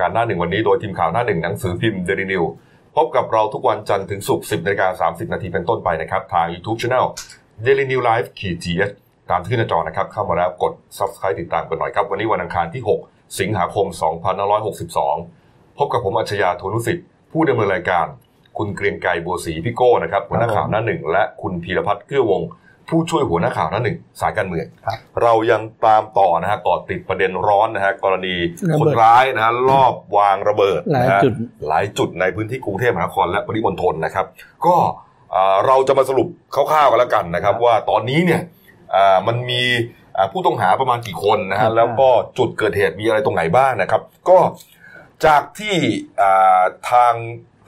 การหน้าหนึ่งวันนี้โดยทีมข่าวหน้าหนึ่งหนังสือพิมพ์เดลินิวพบกับเราทุกวันจันทร์ถึงศุกร์10นาฬิกา30 นาทีเป็นต้นไปนะครับ ทาง YouTube Channel Daily New Life ขีดจีตามที่ขึ้นหน้าจอนะครับ เข้ามาแล้วกด Subscribe ติดตามกันหน่อยครับ วันนี้วันอังคารที่ 6 สิงหาคม 2562 พบกับผมอัจฉริยะโทนุสิทธิ์ ผู้ดำเนินรายการ คุณเกรียงไกรบัวศรีพี่โก้นะครับหัวหน้าข่าวหน้าหนึ่งและคุณพีรพัฒน์เกื้อวงศ์ ผู้ช่วยหัวหน้าข่าวหน้าหนึ่งสายการเมืองครับเรายังตามต่อนะฮะก่อติดประเด็นร้อนนะฮะกรณีระคเบินดร้ายนะฮะรอบวางระเบิดหลายนะฮะจุดหลายจุดในพื้นที่กรุงเทพมหานครและปริมณฑลนะครับ ก็อ่าเราจะมาสรุปคร่าวๆกันแล้วกันนะครับ ว่าตอนนี้เนี่ยอ่ามันมีอ่าผู้ต้องหาประมาณกี่คนนะครัฮะบแล้วก็จุดเกิดเหตุมีอะไรตรงไหนบ้างนะครับ ก็จากที่อ่าทาง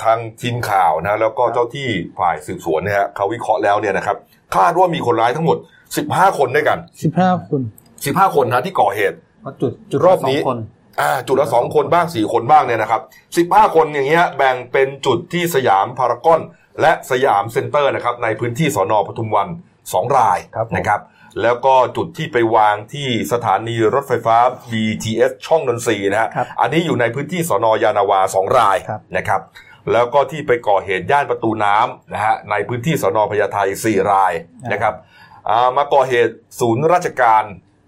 ทางทีมข่าวนะแล้วก็เจ้าที่ฝ่ายสืบสวนเนี่ยฮะเขาวิเคราะห์แล้วเนี่ยนะครับ คาดว่ามีคนร้ายทั้งหมด 15 คนด้วยกันสิบห้าคน 15 คนนะที่ก่อเหตุเพราะจุดจุดรอบนี้สงคนอ่าจุดละสองคนบ้างสี่คนบ้างเนี่ยนะครับสิบห้าคนอย่างเงี้ยแบ่งเป็นจุดที่สยามพารากอน และสยามเซ็นเตอร์นะครับในพื้นที่สอนอปทุมวันสองรายครับผมนะครับแล้วก็จุดที่ไปวางที่สถานีรถไฟฟ้า BTS ช่องนนทรีย์นะฮะครับอันนี้อยู่ในพื้นที่สน.ยานนาวาสองรายครับนะครับ แล้วก็ที่ไปก่อเหตุย่านประตูน้ำนะฮะในพื้นที่สอนอพญาไทสี่รายนะครับอ่ามาก่อเหตุศูนย์ราชการ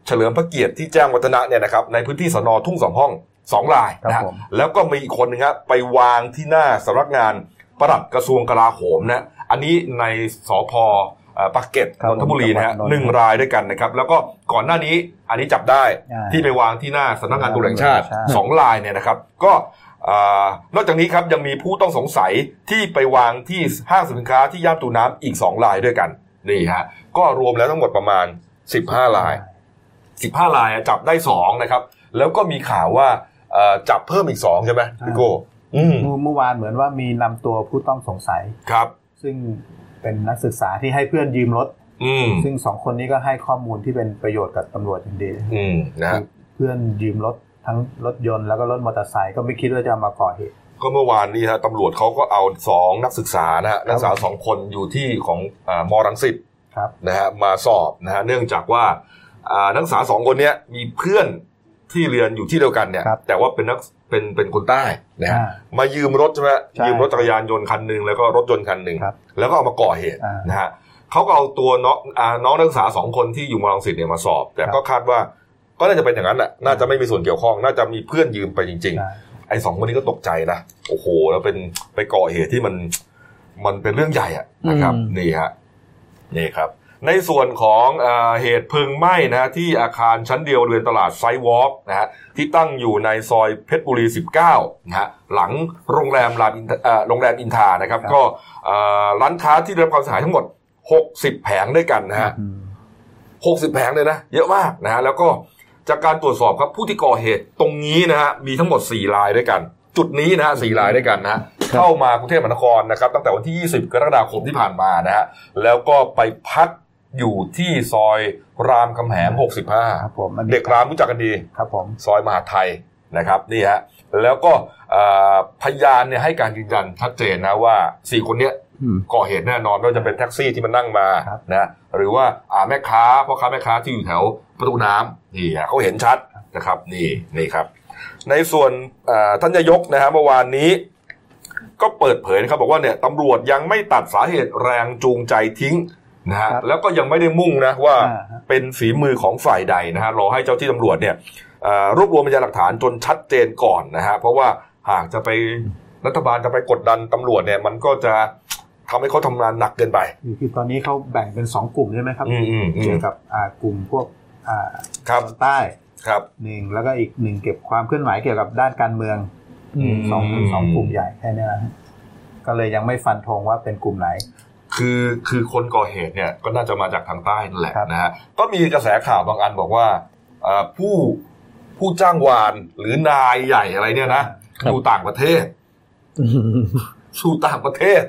เฉลิมพระเกียรติที่แจ้งวัฒนะเนี่ยนะครับในพื้นที่สอนอทุ่งสองห้องสองรายนะครัฮะบผมแล้วก็มีอีกคนหนึงครับไปวางที่หน้าสำนักงานปลัดกระทรวงกลาโหมนะอันนี้ในสพเอ่อปากเกร็ดครับนนทบุรีนะฮะผมจังหวัดนนทบุรีหนึ่งรายด้วยกันนะครับ แล้วก็ก่อนหน้านี้อันนี้จับได้อ่าที่ไปวางที่หน้าสำนักงานตำรวจแห่งชาติใช่สองรายเนี่ยนะครับ ก็อ่า นอกจากนี้ครับยังมีผู้ต้องสงสัยที่ไปวางที่ห้างสินค้าที่ย่านประตูน้ำอีกสองรายด้วยกันนี่ฮะก็รวมแล้วทั้งหมดประมาณ 15 ราย 15 รายอะจับได้สองนะครับ แล้วก็มีข่าวว่าเอ่อจับเพิ่มอีกสองใช่ไหมพี่โก้อืมเมื่อเมื่อวานเหมือนว่ามีนำตัวผู้ต้องสงสัยครับ ซึ่งเป็นนักศึกษาที่ให้เพื่อนยืมรถอืมซึ่งสองคนนี้ก็ให้ข้อมูลที่เป็นประโยชน์กับตำรวจอย่างดีอืมนะฮะเพื่อนยืมรถ ทั้งรถยนต์แล้วก็รถมอเตอร์ไซค์ก็ไม่คิดว่าจะเอามาก่อเหตุก็เมื่อวานนี้ฮะตำรวจเขาก็เอาสองนักศึกษานะฮะนักศึกษาสองคนอยู่ที่ของอามอรังสิตครับนะฮะมาสอบนะฮะเนื่องจากว่าอ่านักศึกษาสองคนเนี้ยมีเพื่อนที่เรียนอยู่ที่เดียวกันเนี่ยครับแต่ว่าเป็นนักเป็นเป็นคนใต้นะฮะอ่ามายืมรถใช่ไหมใช่ยืมรถจักรยานยนต์คันหนึ่งแล้วก็รถยนต์คันหนึ่งครับแล้วก็เอามาก่อเหตุอ่านนะฮะเขาก็เอาตัวน้องอ่าน้องนักศึกษาสองคนที่อยู่มอรังสิตเนี่ยมาสอบ แต่ก็คาดว่า ก็น่าจะเป็นอย่างนั้นแหละน่าจะไม่มีส่วนเกี่ยวข้อง น่าจะมีเพื่อนยืมไปจริงใช่ๆไอ้สองคนนี้ก็ตกใจนะโอ้โห แล้วเป็นไปก่อเหตุที่มันมันเป็นเรื่องใหญ่อะนะครับอืมนี่ฮะนี่ครับ ในส่วนของเออเหตุเพลิงไหม้นะฮะที่อาคารชั้นเดียวบริเวณตลาดไซวอล์กนะฮะที่ตั้งอยู่ในซอยเพชรบุรี 19นะฮะหลังโรงแรมรามอินทเอ่อโรงแรมอินทานะครับครับก็เอ่อร้านค้าที่ได้รับความเสียหายทั้งหมด 60 แผงด้วยกันนะฮะอืม60 แผงเลยนะ เยอะมากนะฮะแล้วก็ จากการตรวจสอบครับผู้ที่ก่อเหตุตรงนี้นะฮะมีทั้งหมด 4 รายด้วยกัน จุดนี้นะฮะ4รายด้วยกันนะฮะเข้ามากรุงเทพมหานครนะครับ ตั้งแต่วันที่ 20 กรกฎาคมที่ผ่านมานะฮะแล้วก็ไปพักอยู่ที่ซอยรามคำแหงครับผมอันนี้65เด็กรามรู้จักกันดีครับผมซอยมหาดไทยนะครับนี่ฮะแล้วก็เอ่อพยานเนี่ยให้การยืนยันชัดเจนนะว่าสี่คนเนี้ยอืม ก่อเหตุแน่นอนไม่ว่าจะเป็นแท็กซี่ที่มันนั่งมาครับนะหรือว่าอ่าแม่ค้าพ่อค้าแม่ค้าที่อยู่แถวประตูน้ำนี่ฮะเขาเห็นชัดนะครับ นี่นี่ครับ ในส่วนอ่าท่านนายกนะฮะเมื่อวานนี้ ก็เปิดเผยนะครับบอกว่าเนี่ยตำรวจยังไม่ตัดสาเหตุแรงจูงใจทิ้งนะฮะครับแล้วก็ยังไม่ได้มุ่งนะว่าอ่าฮะเป็นฝีมือของฝ่ายใดนะฮะรอให้เจ้าที่ตำรวจเนี่ยเอ่อรวบรวมพยานหลักฐานจนชัดเจนก่อนนะฮะเพราะว่าหากจะไปรัฐบาลจะไปกดดันตำรวจเนี่ยมันก็จะ ทำให้เขาทำงานหนักเกินไปคือคือตอนนี้เขาแบ่งเป็นสองกลุ่มใช่ไหมครับอืมอืมอืมเกี่ยวกับอ่ากลุ่มพวกอ่าครับตอนใต้ครับหนึ่งแล้วก็อีกหนึ่งเก็บความเคลื่อนไหวเกี่ยวกับด้านการเมืองอืมสองสองกลุ่มใหญ่แค่นี้นะฮะก็เลยยังไม่ฟันธงว่าเป็นกลุ่มไหน คือคือคนก่อเหตุเนี่ยก็น่าจะมาจากทางใต้นั่นแหละครับนะฮะก็มีกระแสข่าวบางอันบอกว่าเอ่อผู้ผู้จ้างวานหรือนายใหญ่อะไรเนี่ยนะครับอยู่ต่างประเทศสู่ต่างประเทศ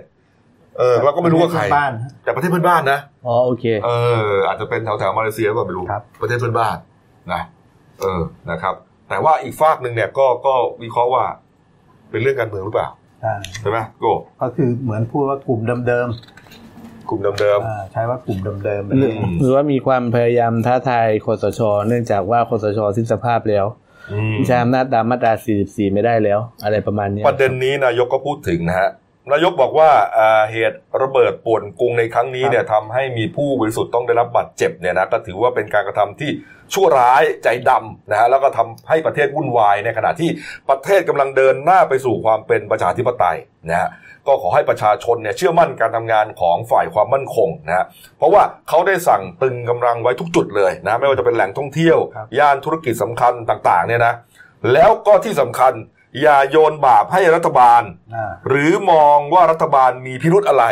เออเราก็ไม่รู้ว่าใครบ้านฮะแต่ประเทศเพื่อนบ้านนะอ๋อโอเคเอออาจจะเป็นแถวแถวๆมาเลเซียก็ไม่รู้ครับประเทศเพื่อนบ้านนะเออนะครับ แต่ว่าอีกฝากหนึ่งเนี่ยก็ก็วิเคราะห์ว่า เป็นเรื่องการเมืองหรือเปล่าใช่ใช่ไหมโก้ก็คือเหมือนพูดว่ากลุ่มเดิมกลุ่มเดิมๆอ่าใช้ว่ากลุ่มเดิมๆหรือหรือว่ามีความพยายามท้าทายคสช เนื่องจากว่าคสชสิ้นสภาพแล้วอืมใช้อำนาจตามมาตรา 44 ไม่ได้แล้ว อะไรประมาณเนี้ยประเด็นนี้นายกก็พูดถึงนะฮะ นายกบอกว่าอ่าเหตุระเบิดป่วนกรุงในครั้งนี้เนี่ยทำให้มีผู้บริสุทธิ์ต้องได้รับบาดเจ็บเนี่ยนะก็ถือว่าเป็นการกระทำที่ชั่วร้ายใจดำนะฮะแล้วก็ทำให้ประเทศวุ่นวายในขณะที่ประเทศกำลังเดินหน้าไปสู่ความเป็นประชาธิปไตยนะฮะก็ขอให้ประชาชนเนี่ยเชื่อมั่นการทำงานของฝ่ายความมั่นคงนะฮะเพราะว่าเขาได้สั่งตึงกำลังไว้ทุกจุดเลยนะไม่ว่าจะเป็นแหล่งท่องเที่ยวครับย่านธุรกิจสำคัญต่างๆเนี่ยนะแล้วก็ที่สำคัญ อย่าโยนบาปให้รัฐบาลอ่าหรือมองว่ารัฐบาลมีพิรุธอะไร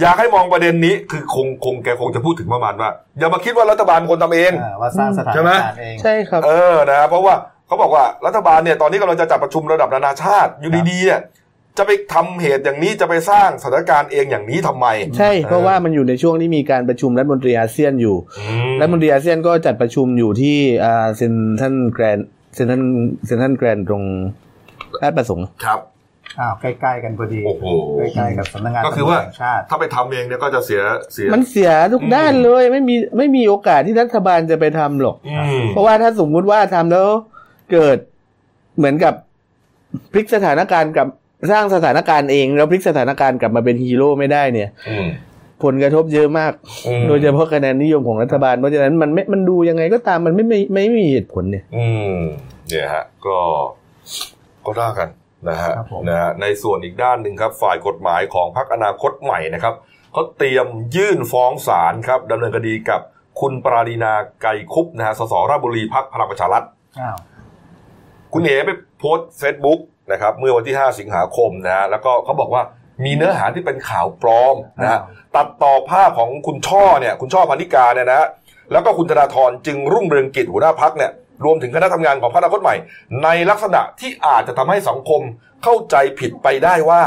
อยากให้มองประเด็นนี้ คือคงคงแกคงจะพูดถึงประมาณว่า อย่ามาคิดว่ารัฐบาลเป็นคนทำเองอ่าว่าสร้างสถานใช่ไหมการณ์เองใช่ครับ เออนะเพราะว่าเขาบอกว่ารัฐบาลเนี่ยตอนนี้กำลังจะจัดประชุมระดับนานาชาติอยู่ดีๆเนี่ยจะไปทำเหตุอย่างนี้จะไปสร้างสถานการณ์เองอย่างนี้ทำไม ใช่ เพราะว่ามันอยู่ในช่วงที่มีการประชุมรัฐมนตรีอาเซียนอยู่อืมรัฐมนตรีอาเซียนก็จัดประชุมอยู่ที่อ่า Centara Grand Centara Centara แกรนตรงราชประสงค์ครับอ้าวใกล้ๆกันพอดีโอ้โหใกล้ๆกับสำนักงานก็คือว่าตำรจแห่งชาติถ้าไปทำเองเนี่ยก็จะเสียเสีย มันเสียทุกอืมด้านเลยไม่มีไม่มีโอกาสที่รัฐบาลจะไปทำหรอกอืมเพราะว่าถ้าสมมุติว่าทำแล้วเกิดเหมือนกับพลิกสถานการณ์กับสร้างสถานการณ์เอง แล้วพลิกสถานการณ์กลับมาเป็นฮีโร่ไม่ได้เนี่ยอืม ผลกระทบเยอะมากอืมโดยเฉพาะคะแนนนิยมของรัฐบาล เพราะฉะนั้นมันไม่มันดูยังไงก็ตามมันไม่ไม่ไม่ไม่มีเหตุผลเนี่ย อืมเนี่ยฮะ ก็ก็ได้กันนะฮะครับผมนะฮะในส่วนอีกด้านหนึ่งครับ ฝ่ายกฎหมายของพรรคอนาคตใหม่นะครับเขาเตรียมยื่นฟ้องศาลครับดำเนินคดีกับคุณปราดีนาไกรคุปนะฮะสสราชบุรีพักพลังประชารัฐอ้าวคุณเอ๋ไปโพสต์เฟซบุ๊กนะครับ เมื่อวันที่ 5 สิงหาคมนะฮะแล้วก็เขาบอกว่ามีเนื้อหาที่เป็นข่าวปลอมนะฮะ ตัดต่อภาพของคุณช่อเนี่ยคุณช่อพันิกาเนี่ยนะฮะแล้วก็คุณธนาธรจึงรุ่งเรืองกิจหัวหน้าพักเนี่ยรวมถึงคณะทำงานของพรรคอนาคตใหม่ ในลักษณะที่อาจจะทำให้สังคมเข้าใจผิดไปได้ว่า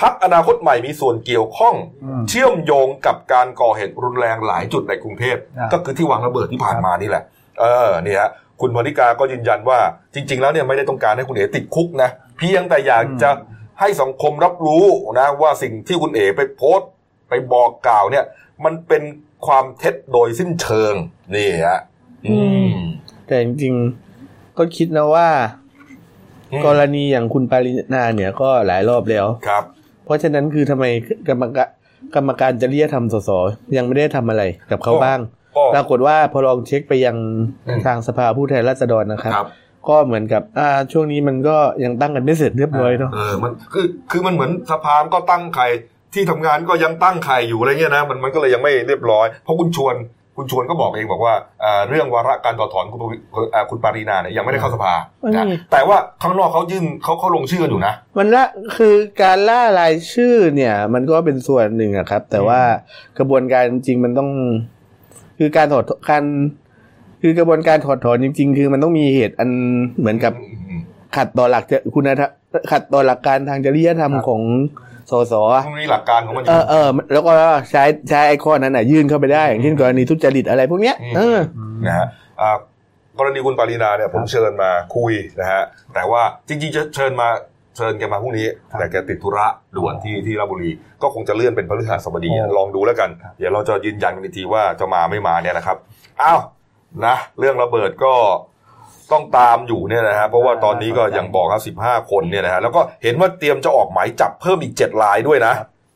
พักอนาคตใหม่มีส่วนเกี่ยวข้องอืมเชื่อมโยงกับการก่อเหตุรุนแรงหลายจุดในกรุงเทพอ่าก็คือที่วางระเบิดที่ผ่านมานี่แหละ เออเนี่ยฮะคุณพนิกาก็ยืนยันว่า จริง ๆ แล้วเนี่ยไม่ได้ต้องการให้คุณเอ๋ติดคุกนะเพียงแต่อยากจะให้สังคมรับรู้นะว่าสิ่งที่คุณเอ๋ไปโพสต์ ไปบอกกล่าวเนี่ย มันเป็นความเท็จโดยสิ้นเชิงนี่ฮะอืมแต่จริงๆก็คิดนะว่าอืมกรณีอย่างคุณปารินาเนี่ยก็หลายรอบแล้วครับ เพราะฉะนั้นคือทำไมกรรมการกรรมการจริยธรรมสสยังไม่ได้ทำอะไรกับเขาบ้างก็ปรากฏว่าพอลองเช็คไปยังอืมทางสภาผู้แทนราษฎรนะครับครับ ก็เหมือนกับอ่าช่วงนี้มันก็ยังตั้งกันไม่เสร็จเรียบร้อยเนาะเออมันคือคือมันเหมือนสภาก็ตั้งใคร ที่ทำงานก็ยังตั้งใครอยู่อะไรเงี้ยนะมันมันก็เลยยังไม่เรียบร้อย เพราะคุณชวนคุณชวนก็บอกเองบอกว่าอ่าเรื่องวาระการต่อถอนคุณปวิอ่าคุณปารีนาเนี่ยยังไม่ได้เข้าสภานะแต่ว่าข้างนอกเขายื่นเขาเขาลงชื่อกันอยู่นะ มันละคือการล่ารายชื่อเนี่ย มันก็เป็นส่วนหนึ่งอะครับ แต่ว่ากระบวนการจริงๆมันต้อง คือการถอดการคือกระบวนการถอดถอนจริง ๆ คือมันต้องมีเหตุอันเหมือนกับขัดต่อหลักจะคุณธรรมขัดต่อหลักการทางจริยธรรมครับของ สสอะมันมีหลักการของมันอเอยู่อเออแล้วก็ใช้ใช้ไอคอนนั้นน่ะยื่นเข้าไปได้อย่างเช่นกรณีทุจริตอะไรพวกเนี้ยอืมเออนะฮะอ่ากรณีคุณปารีนาเนี่ยผมเชิญมาคุยนะฮะแต่ว่าจริงๆจะเชิญมาเชิญแกมาพรุ่งนี้ครับแต่แกติดธุระด่วนที่ที่ราชบุรี ก็คงจะเลื่อนเป็นพฤหัสบดีโอ้ลองดูแล้วกันครับเดี๋ยวเราจะยืนยันกันอีกทีว่าจะมาไม่มาเนี่ยนะครับอ้าวนะเรื่องระเบิดก็ ต้องตามอยู่เนี่ยนะฮะเพราะว่าตอนนี้ก็ยังบอกครับสิบห้าคนเนี่ยนะฮะแล้วก็เห็นว่าเตรียมจะออกหมายจับเพิ่มอีกเจ็ดรายด้วยนะ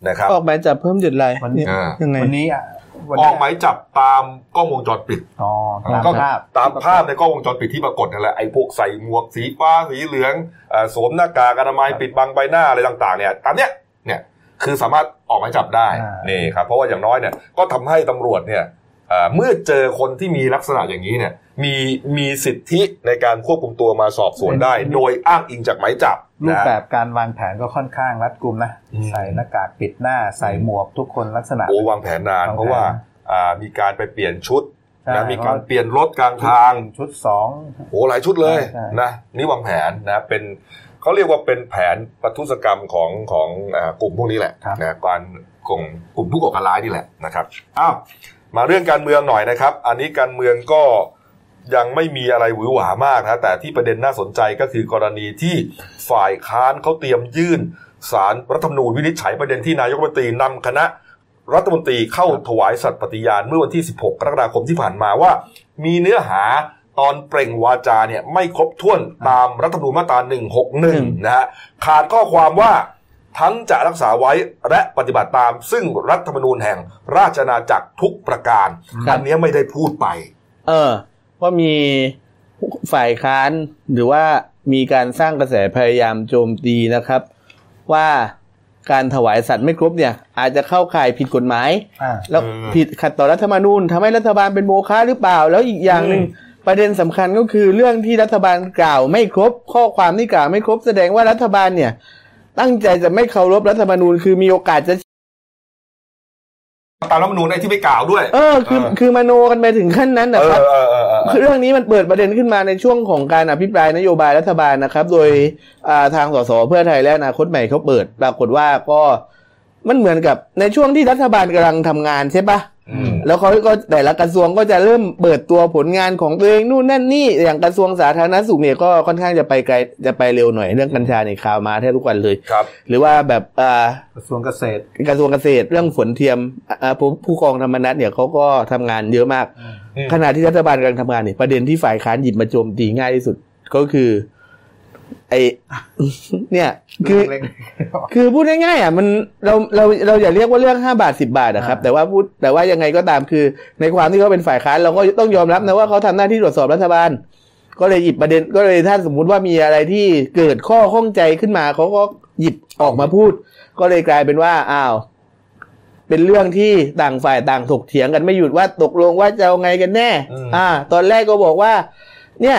นะครับออกหมายจับเพิ่มจุดลายวันนี้อ่ายังไงวันนี้อะวันอนี้อกหมายจับตามกล้องวงจรปิดอ๋อตามก็ภาพตามภาพในกล้องวงจรปิดที่ปรากฏนั่นแหละไอ้พวกใส่หมวกสีฟ้าสีเหลืองเอ่อสวมหน้ากากอนามัยปิดบังใบหน้าอะไรต่าง ๆ เนี่ยตามเนี้ยเนี่ยคือสามารถออกหมายจับได้อ่านี่นี่ครับเพราะว่าอย่างน้อยเนี่ยก็ทำให้ตำรวจเนี่ยเอ่อเมื่อเจอคนที่มีลักษณะอย่างนี้เนี่ย มีมีสิทธิในการควบคุมตัวมาสอบสวนได้ โดยอ้างอิงจากหมายจับ รูปนะแบบการวางแผนก็ค่อนข้างรัดกุมนะอืมใส่หน้ากากปิดหน้าใส่หมวกทุกคนลักษณะโอ้วางแผนนานวางแผนเพราะว่าอ่ามีการไปเปลี่ยนชุดใช่นะมีการเปลี่ยนรถกลางทางชุดสองโอ้หลายชุดเลยใช่นะนี่วางแผนนะเป็นเขาเรียกว่าเป็นแผนปทุศกรรมของของอ่ากลุ่มพวกนี้แหละนะการกลุ่มกลุ่มผู้ก่อการร้ายนี่แหละนะครับอ้าวมาเรื่องการเมืองหน่อยนะครับ อันนี้การเมืองก็ ยังไม่มีอะไรหวือหวามากนะแต่ที่ประเด็นน่าสนใจก็คือกรณีที่ฝ่ายค้านเขาเตรียมยื่นสารรัฐธรรมนูญวินิจฉัยประเด็นที่นายกรัฐมนตรีนำคณะรัฐมนตรีเข้าถวายสัตย์ปฏิญาณเมื่อวันที่ 16 กรกฎาคมที่ผ่านมาว่า มีเนื้อหาตอนเปล่งวาจาเนี่ยไม่ครบถ้วนตามรัฐธรรมนูญมาตรา 161 นะฮะขาดข้อความว่าทั้งจะรักษาไว้และปฏิบัติตามซึ่งรัฐธรรมนูญแห่งราชอาณาจักรทุกประการครับอันเนี้ยไม่ได้พูดไป เออ ว่ามีฝ่ายค้านหรือว่ามีการสร้างกระแสพยายามโจมตีนะครับ ว่าการถวายสัตว์ไม่ครบเนี่ย อาจจะเข้าข่ายผิดกฎหมายอ่าแล้วเออผิดขัดต่อรัฐธรรมนูญทำให้รัฐบาลเป็นโมฆะหรือเปล่า แล้วอีกอย่างหนึ่งอืมประเด็นสำคัญก็คือเรื่องที่รัฐบาลกล่าวไม่ครบ ข้อความที่กล่าวไม่ครบแสดงว่ารัฐบาลเนี่ย ตั้งใจจะไม่เคารพรัฐธรรมนูญคือมีโอกาสจะ ตามรัฐธรรมนูญไอ้ที่ไม่กล่าวด้วย เออคือเออคือมโนกันไปถึงขั้นนั้นเอนะครับอเออเออเออคือเรื่องนี้มันเปิดประเด็นขึ้นมาในช่วงของการอภิปรายนโยบายรัฐบาลนะครับ โดยอ่าทางสสเพื่อไทยและอนาคตใหม่เขาเปิด ปรากฏว่าก็ มันเหมือนกับในช่วงที่รัฐบาลกำลังทำงานใช่ปะอืมแล้วเขาก็แต่ละกระทรวงก็จะเริ่มเปิดตัวผลงานของตัวเองนู่นนั่นนี่อย่างกระทรวงสาธารณสุขเนี่ยก็ค่อนข้างจะไปไกลจะไปเร็วหน่อยเรื่องกัญชาในยข่าวมาแทบทุกวันเลยครับ หรือว่าแบบอ่ากระทรวงเกษตรกระทรวงเกษตรเรื่องฝนเทียมอ่าผู้ผู้กองธรรมนัฐเนี่ยเขาก็ทำงานเยอะมากอืมขณะที่รัฐบาลกำลังทำงานเนี่ยประเด็นที่ฝ่ายค้านหยิบมาโจมตีง่ายที่สุดก็คือ ไอเนี่ยคือเล็กคือพูดง่ายๆอะมันเราเราเราอย่าเรียกว่าเรื่องห้าบาทสิบาทนะครับอ่าแต่ว่าพูดแต่ว่ายังไงก็ตามคือ ในความที่เขาเป็นฝ่ายค้านเราก็ต้องยอมรับนะว่าเขาทำหน้าที่ตรวจสอบรัฐบาล ก็เลยหยิบประเด็นก็เลยถ้าสมมุติว่ามีอะไรที่เกิดข้อข้องใจขึ้นมาเขาก็หยิบออกมาพูด ก็เลยกลายเป็นว่าอ้าวเป็นเรื่องที่ต่างฝ่ายต่างถกเถียงกันไม่หยุดว่าตกลงว่าจะเอาไงกันแน่อืมอ่า ตอนแรกก็บอกว่า เนี่ย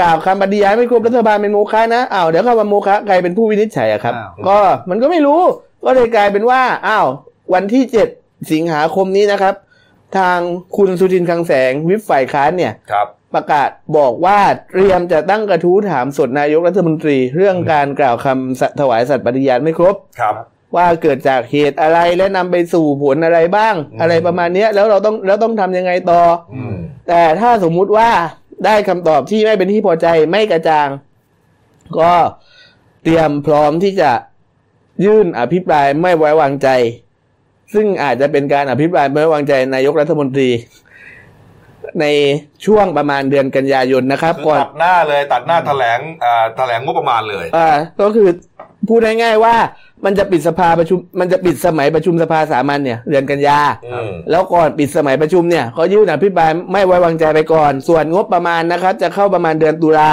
กล่าวคำปฏิญาณไม่ครบรัฐบาลเป็นโมฆะนะอ้าวเดี๋ยวเข้ามาโมฆะใครเป็นผู้วินิจฉัยอะครับอ้าวก็มันก็ไม่รู้ ก็เลยกลายเป็นว่าอ้าววันที่เจ็ดสิงหาคมนี้นะครับ ทางคุณสุทินคลังแสงวิปฝ่ายค้านเนี่ยครับประกาศบอกว่าเตรียมจะตั้งกระทู้ถามสดนายกรัฐมนตรี เรื่องการกล่าวคำสัตย์ถวายสัตย์ปฏิญาณไม่ครบครับว่าเกิดจากเหตุอะไรและนำไปสู่ผลอะไรบ้างอืมอะไรประมาณเนี้ยแล้วเราต้องแล้วต้องทำยังไงต่ออืมแต่ถ้าสมมุติว่า ได้คำตอบที่ไม่เป็นที่พอใจไม่กระจ่าง ก็เตรียมพร้อมที่จะยื่นอภิปรายไม่ไว้วางใจ ซึ่งอาจจะเป็นการอภิปรายไม่ไว้วางใจนายกรัฐมนตรี ในช่วงประมาณเดือนกันยายนนะครับคือก่อนตัดหน้าเลยตัดหน้าแถลงอ่าแถลงงบประมาณเลยอ่าก็คือพูดง่ายๆว่า มันจะปิดสภาประชุม มันจะปิดสมัยประชุมสภาสามัญเนี่ยเดือนกันยาอืมแล้วก่อนปิดสมัยประชุมเนี่ยก็ยื่นอภิปรายไม่ไว้วางใจไปก่อน ส่วนงบประมาณนะครับ จะเข้าประมาณเดือนตุลา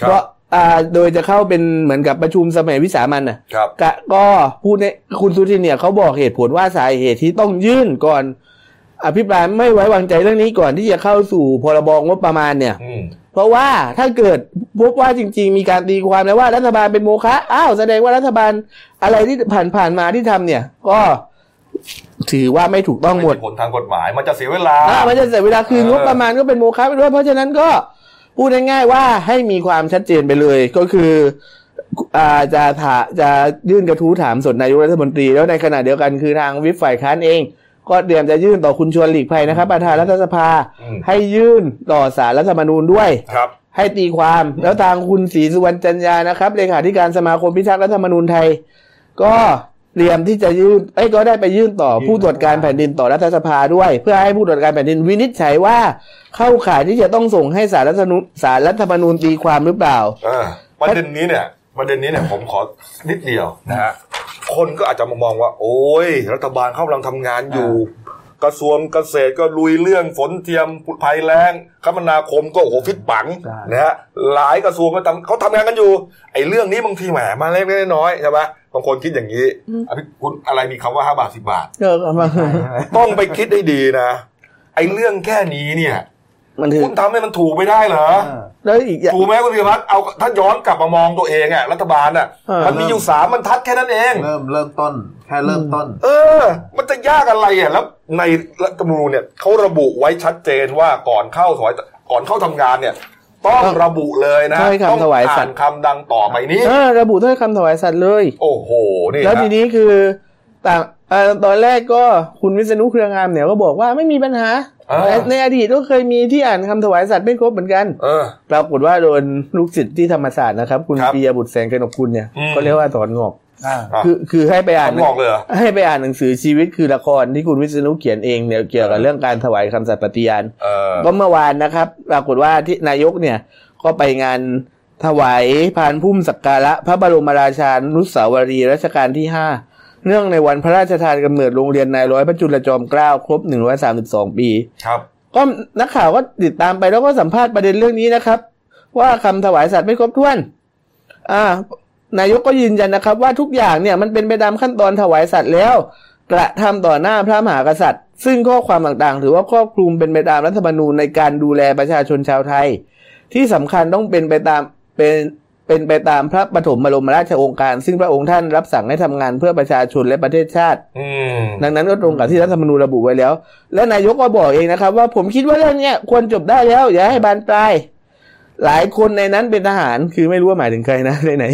ครับเพราะอ่าโดยจะเข้าเป็นเหมือนกับประชุมสมัยวิสามันน่ะครับกะก็พูดในคุณสุทินเนี่ยเขาบอกเหตุผลว่าสาเหตุที่ต้องยื่นก่อน อภิปรายไม่ไว้วางใจเรื่องนี้ก่อนที่จะเข้าสู่พรบงบประมาณเนี่ยอืม เพราะว่าถ้าเกิดพบว่าจริง ๆ มีการตีความแล้วว่ารัฐบาลเป็นโมฆะอ้าวแสดงว่ารัฐบาลอะไรที่ผ่านผ่านๆมาที่ทำเนี่ย ก็ถือว่าไม่ถูกต้องหมดไผลทางกฎหมาย มันจะเสียเวลาอ่ามันจะเสียเวลาคืนเอองบประมาณก็เป็นโมฆะไปด้วยเพราะฉะนั้นก็พูดง่ายๆว่าให้มีความชัดเจนไปเลยก็คืออ่าจะถาจะยื่นกระทู้ถามสดนายกรัฐมนตรีแล้วในขณะเดียวกันคือทางวิปฝ่ายค้านเอง ก็เตรียมจะยื่นต่อคุณชวนหลีกภัยนะครับ ประธานรัฐสภาอืมให้ยื่นต่อสารรัฐธรรมนูญด้วยครับให้ตีความแล้วทางคุณศรีสุวรรณจันยานะครับเลขาธิการสมาคมพิทักษ์รัฐธรรมนูญไทย ก็เตรียมที่จะยื่นเอ้ยก็ได้ไปยื่นต่อผู้ตรวจการแผ่นดินต่อรัฐสภาด้วย เพื่อให้ผู้ตรวจการแผ่นดินวินิจฉัยว่าเข้าข่ายที่จะต้องส่งให้สารรัฐธรรมนูญสารรัฐธรรมนูญตีความหรือเปล่าเออประเด็นนี้เนี่ยประเด็นนี้เนี่ยผมขอนิดเดียวนะฮะ คนก็อาจจะมามองว่า โอ้ย รัฐบาลเขากำลังทำงานอยู่ กระทรวงเกษตรก็ลุยเรื่องฝนเทียมภัยแล้งคมนาคมก็โอ้โหฟิตปังใช่นะฮะหลายกระทรวงก็ทำเขาทำงานกันอยู่ ไอ้เรื่องนี้บางทีแหมมาเล็กๆน้อยๆใช่ไหมบางคนคิดอย่างนี้อะพี่คุณอะไรมีคำว่าห้าบาทสิบาทเออเอามาต้องไปคิดให้ดีนะไอ้เรื่องแค่นี้เนี่ย มันถือคุณทำให้มันถูกไม่ได้เหรอเออแล้วอีกอย่างถูกไหมคุณพิพัฒน์เอาถ้าย้อนกลับมามองตัวเองอะรัฐบาลอะเออมันมีอยู่สามบรรทัดแค่นั้นเอง เริ่มเริ่มต้นแค่เริ่มต้น เออ มันจะยากอะไรอะแล้วในรัฐธรรมนูญเนี่ยเขาระบุไว้ชัดเจนว่าก่อนเข้าถวายก่อนเข้าทำงานเนี่ยต้องระบุเลยนะถ้อยคำต้องถวายสัอ่าตนย์คำดังต่อไปนี้เออระบุถ้อยคำถวายสัตว์เลย โอ้โหนี่แล้วฮะทีนี้คือ ต่างเอ่อตอนแรกก็คุณวิษณุเครืองามเนี่ยก็บอกว่าไม่มีปัญหาเออในในอดีตก็เคยมีที่อ่านคำถวายสัตว์ไม่ครบเหมือนกันเออปรากฏว่าโดนลูกศิษย์ที่ธรรมศาสตร์นะครับ คุณครับปียบุตรแสงกนกคุณเนี่ยอืมก็เรียกว่าถอนงอกอ่าอะคือคือให้ไปอ่านผมบอกเลยเหรอให้ไปอ่านหนังสือชีวิตคือละครที่คุณวิษณุเขียนเองเนี่ยเกี่ยวกับเรื่องการถวายคำสัตย์ปฏิญาณเออก็เมื่อวานนะครับ ปรากฏว่าที่นายกเนี่ยก็ไปงานถวายพานพุ่มสักการะพระบรมราชานุสาวรีย์รัชกาลที่ห้า เนื่องในวันพระราชทานกำเนิดโรงเรียนนายร้อยพระจุลจอมเกล้าครบหนึ่งร้อยสามสิบสองปี ครับ ก็นักข่าวก็ติดตามไปแล้วก็สัมภาษณ์ประเด็นเรื่องนี้นะครับ ว่าคำถวายสัตว์ไม่ครบถ้วน อ่า นายกก็ยืนยันนะครับ ว่าทุกอย่างเนี่ยมันเป็นไปตามขั้นตอนถวายสัตว์แล้ว กระทำต่อหน้าพระมหากษัตริย์ ซึ่งข้อความต่างๆ ถือว่าครอบคลุมเป็นไปตามรัฐธรรมนูญในการดูแลประชาชนชาวไทย ที่สำคัญต้องเป็นไปตามเป็น เป็นไปตามพระปฐมบรมราชโองการ ซึ่งพระองค์ท่านรับสั่งให้ทำงานเพื่อประชาชนและประเทศชาติอืมดังนั้นก็ตรงกับที่รัฐธรรมนูญระบุไว้แล้ว และนายกก็บอกเองนะครับ ว่าผมคิดว่าเรื่องเนี้ยควรจบได้แล้ว อย่าให้บานปลายหลายคนในนั้นเป็นทหารคือไม่รู้ว่าหมายถึงใครนะในไหน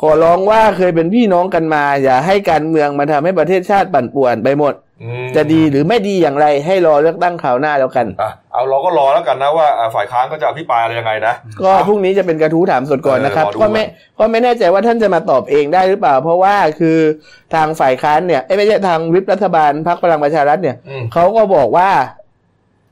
ขอร้องว่าเคยเป็นพี่น้องกันมา อย่าให้การเมืองมาทำให้ประเทศชาติปั่นป่วนไปหมดอืม จะดีหรือไม่ดีอย่างไรให้รอเลือกตั้งคราวหน้าแล้วกันอะเอาเราก็รอแล้วกันนะว่าอ่าฝ่ายค้านก็จะอภิปรายอะไรยังไงนะ ก็พรุ่งนี้จะเป็นกระทู้ถามสดก่อนนะครับเออรอดูก็ไม่ก็ไม่แน่ใจว่าท่านจะมาตอบเองได้หรือเปล่า เพราะว่าคือทางฝ่ายค้านเนี่ยเอ้ยไม่ใช่ทางวิปรัฐบาลพรรคพลังประชารัฐเนี่ยอืมเขาก็บอกว่า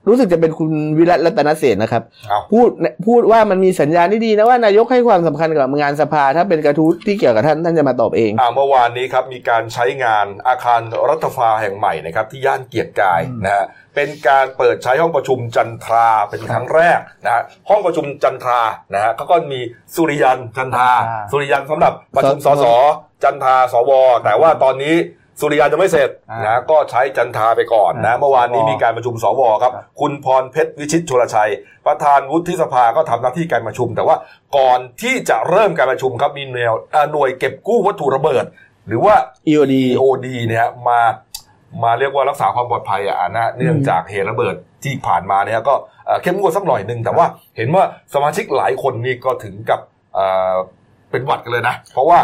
รู้สึกจะเป็นคุณวิรัตรัตนเสนนะครับเอาพูดพูดว่ามันมีสัญญาณที่ดีนะว่านายกให้ความสำคัญกับงานสภา ถ้าเป็นกระทู้ที่เกี่ยวกับท่านท่านจะมาตอบเองอ่าเมื่อวานนี้ครับมีการใช้งานอาคารรัฐสภาแห่งใหม่นะครับที่ย่านเกียรติกายนะฮะเป็นการเปิดใช้ห้องประชุมจันทราเป็นครั้งแรกนะฮะห้องประชุมจันทรานะฮะเขาก็มีสุริยันจันทราอ่าสุริยันสำหรับประชุมสสสจันทราสวแต่ว่าตอนนี้ สุริยันจะไม่เสร็จนะก็ใช้จันทราไปก่อนนะเมื่อวานนี้มีการประชุมสวครับ คุณพรเพชรวิชิตชลชัย ประธานวุฒิสภาก็ทำหน้าที่การประชุม แต่ว่าก่อนที่จะเริ่มการประชุมครับมีหน่วยอ่าหน่วยเก็บกู้วัตถุระเบิด หรือว่า EOD EOD เนี่ยมามาเรียกว่ารักษาความปลอดภัยอะนะเนื่องจากเหตุระเบิดที่ผ่านมาเนี่ยก็เอ่อเข้มงวดสักหน่อยหนึ่งแต่ว่าเห็นว่าสมาชิกหลายคนนี่ก็ถึงกับ เอ่อเป็นหวัดกันเลยนะ เพราะว่า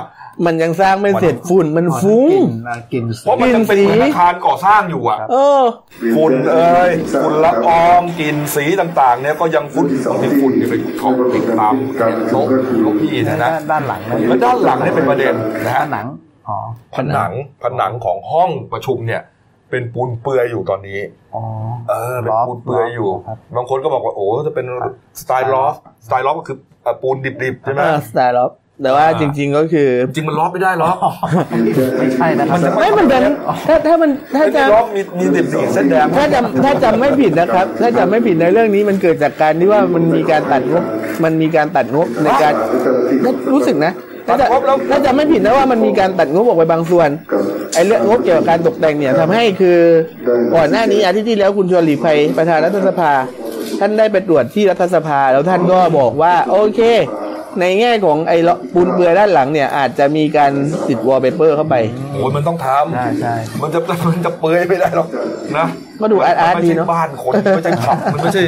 มันยังสร้างไม่เสร็จฝุ่นมันฟุ้งกลิ่นอะกลิ่นเพราะมันยังเป็นเหมือนอาคารก่อสร้างอยู่อะเออฝุ่นเอ่ยฝุ่นละอองกลิ่นสีต่างๆ เนี่ยก็ยังฝุ่นบางทีฝุ่นนี่ไปเกาะติดตามโต๊ะเก้าอี้นะนะด้านหลังนะแล้วด้านหลังเนี่ยเป็นประเด็นนะฮะด้านหลังอ๋อผนังผนังของห้องประชุมเนี่ย เป็นปูนเปลือยอยู่ตอนนี้อ๋อเออเป็นล็อกปูนเปลือยอยู่ครับบางคนก็บอกว่าโอ้จะเป็นครับสไตล์ล็อกสไตล์ล็อกก็คือเอ่อปูนดิบๆใช่ไหมเออสไตล์ล็อก แต่ว่าอ่าจริง ๆก็คือ จริงๆมันล็อกไม่ได้ล็อกไม่ใช่นะครับมันจะไม่มันเป็นถ้าถ้ามันถ้าไม่จะได้ล็อกมีมีดิบๆเส้นแดงถ้าจำถ้าจำไม่ผิดนะครับ ถ้าจำไม่ผิดในเรื่องนี้มันเกิดจากการที่ว่ามันมีการตัดงบมันมีการตัดงบในการรู้สึกนะถ้าจะถ้าจำไม่ผิดนะว่ามันมีการตัดงบออกไปบางส่วนไอ้เรื่องงบเกี่ยวกับการตกแต่งเนี่ยทำให้คือก่อนหน้านี้อาทิตย์ที่แล้วคุณชวนหลีกภัยประธานรัฐสภา ท่านได้ไปตรวจที่รัฐสภาแล้วท่านก็บอกว่า โอเค ในแง่ของไอ้ปูนเปลือยด้านหลังเนี่ย อาจจะมีการติดวอลเปเปอร์เข้าไปโอ้ยมันต้องทใช่ใช่ำมันจะมันจะเปลือยไม่ได้หรอกนะก็ดูอาร์ตๆมันดีไม่ใช่เนาะบ้านคนไม่ใช่ขับมันไม่ใช่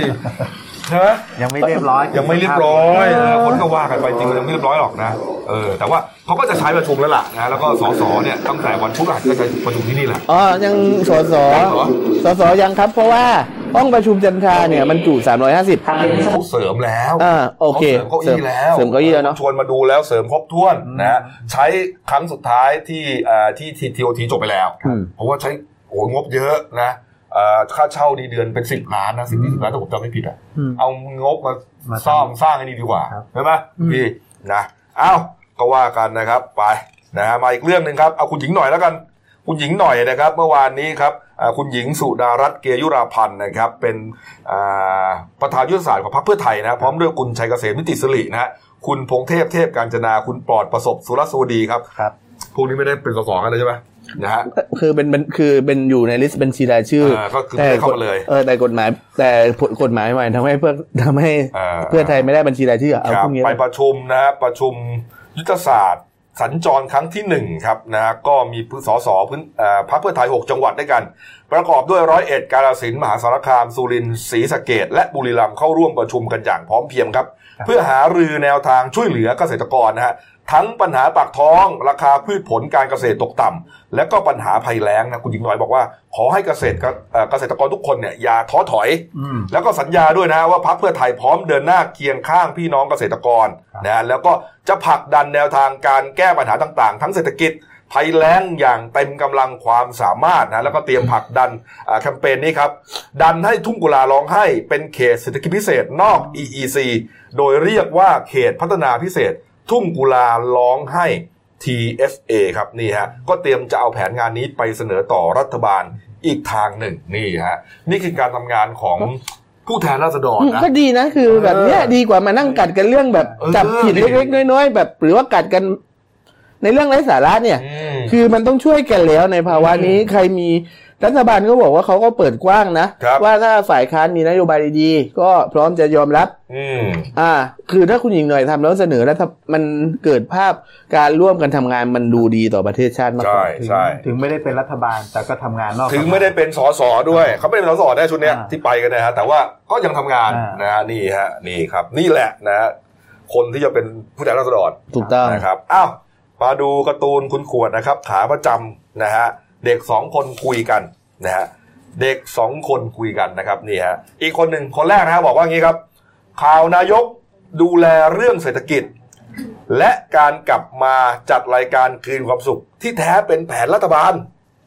ใช่ไหมยังไม่เรียบร้อย ยังไม่เรียบร้อยเออคนก็ว่ากันไปจริงมันยังไม่เรียบร้อยหรอกนะเออแต่ว่าเขาก็จะใช้ประชุมแล้วล่ะนะแล้วก็สสเนี่ยตั้งแต่วันพุธก็จะประชุมที่นี่แหละอ๋อยังสสยังเหรอสสยังครับเพราะว่า ห้องประชุมจันทราเนี่ยมันจุ350เขาเสริมแล้วอ่าโอเคขาเสริมเก้าอี้แล้วเสริมเก้าอี้แล้วเนอะชวนมาดูแล้วเสริมครบถ้วนนะฮะใช้ครั้งสุดท้ายที่เอ่อที่ทีทีโอทีจบไปแล้วอืมเพราะว่าใช้โอ้โหงบเยอะนะเอ่อค่าเช่าดีเดือนเป็นสิบล้านนะสิบยี่สิบล้านถ้าผมจำไม่ผิดอะอืมเอางบมามาสร้างสร้างอันนี้ดีกว่าครับใช่ไหมอืมพี่นะเอ้าก็ว่ากันนะครับไปนะฮะมาอีกเรื่องหนึ่งครับเอาคุณหญิงหน่อยแล้วกัน คุณหญิงหน่อยนะครับ เมื่อวานนี้ครับอ่าคุณหญิงสุดารัตน์เกยุราพันธ์นะครับ เป็นอ่าประธานยุทธศาสตร์ของพรรคเพื่อไทยนะพร้อมด้วยคุณชัยเกษมนิติสิรินะฮะคุณพงเทพเทพการจนาคุณปลอดประสบสุรสวดีครับครับพวกนี้ไม่ได้เป็นสสกันเลยใช่ไหมนะฮะคือเป็นเป็นคือเป็นอยู่ในลิสต์บัญชีรายชื่อเออก็คือไม่ได้เข้ามาเลยเออแต่กฎหมาย แต่กฎหมายใหม่ทำให้เพื่อทำให้เออเพื่อไทยไม่ได้บัญชีรายชื่อเอาครับพวกนี้ไปประชุมนะฮะประชุมยุทธศาสตร์ สัญจรครั้งที่หนึ่งครับนะก็มีสสพื้นเอ่อพรรคเพื่อไทย6จังหวัดด้วยกันประกอบด้วยร้อยเอ็ดกาฬสินธุ์มหาสารคาม สุรินทร์ศรีสะเกดและบุรีรัมย์เข้าร่วมประชุมกันอย่างพร้อมเพรียงครับ เพื่อหารือแนวทางช่วยเหลือเกษตรกรนะฮะทั้งปัญหาปากท้อง ราคาพืชผลการเกษตรตกต่ำและก็ปัญหาภัยแล้งนะคุณหญิงหน่อยบอกว่า ขอให้เกษตรกเอ่อเกษตรกรทุกคนเนี่ยอย่าท้อถอยอืมแล้วก็สัญญาด้วยนะว่าพรรคเพื่อไทยพร้อมเดินหน้าเคียงข้างพี่น้องเกษตรกรครับนะแล้วก็จะผลักดันแนวทางการแก้ปัญหาต่างๆ ทั้งเศรษฐกิจ ภัยแล้งอย่างเต็มกำลังความสามารถนะแล้วก็เตรียมผลักดันอ่าแคมเปญนี้ครับ ดันให้ทุ่งกุลาร้องให้เป็นเขตเศรษฐกิจพิเศษนอก EEC โดยเรียกว่าเขตพัฒนาพิเศษ ทุ่งกุลาร้องให้ TSA ครับนี่ฮะก็เตรียมจะเอาแผนงานนี้ไปเสนอต่อรัฐบาลอีกทางหนึ่งนี่ฮะนี่คือการทำงานของผู้แทนราษฎรนะก็ดีนะคือแบบเนี้ยดีกว่ามานั่งกัดกันเรื่องแบบเออจับผิดดีเล็กๆน้อยๆแบบหรือว่ากัดกัน ในเรื่องไร้สาระเนี่ยอืมคือมันต้องช่วยกันแล้วในภาวะนี้ใครมีรัฐบาลก็บอกว่าเขาก็เปิดกว้างนะครับว่าถ้าฝ่ายค้านมีนโยบายดีๆ ก็พร้อมจะยอมรับอืมอ่า คือถ้าคุณหญิงหน่อยทำแล้วเสนอแล้วถ้ามันเกิดภาพการร่วมกันทำงานมันดูดีต่อประเทศชาติมากกใช่ว่าถึงใช่ถึงไม่ได้เป็นรัฐบาลแต่ก็ทำงานนอกถึงไม่ได้เป็นสสด้วยเขาไม่ได้เป็นสสได้ชุดเนี้ยอ่าที่ไปกันนะฮะแต่ว่าก็ยังทำงานอ่านนะฮะนี่ฮะนี่ครับ นี่แหละนะฮะคนที่จะเป็นผู้แทนราษฎรถูกต้องนะครับอ้าว มาดูการ์ตูนคุณขวดนะครับ ขาประจำนะฮะเด็กสองคนคุยกันนะฮะเด็กสองคนคุยกันนะครับนี่ฮะอีกคนหนึ่งคนแรกนะฮะบอกว่างี้ครับ ข่าวนายกดูแลเรื่องเศรษฐกิจ และการกลับมาจัดรายการคืนความสุข ที่แท้เป็นแผนรัฐบาล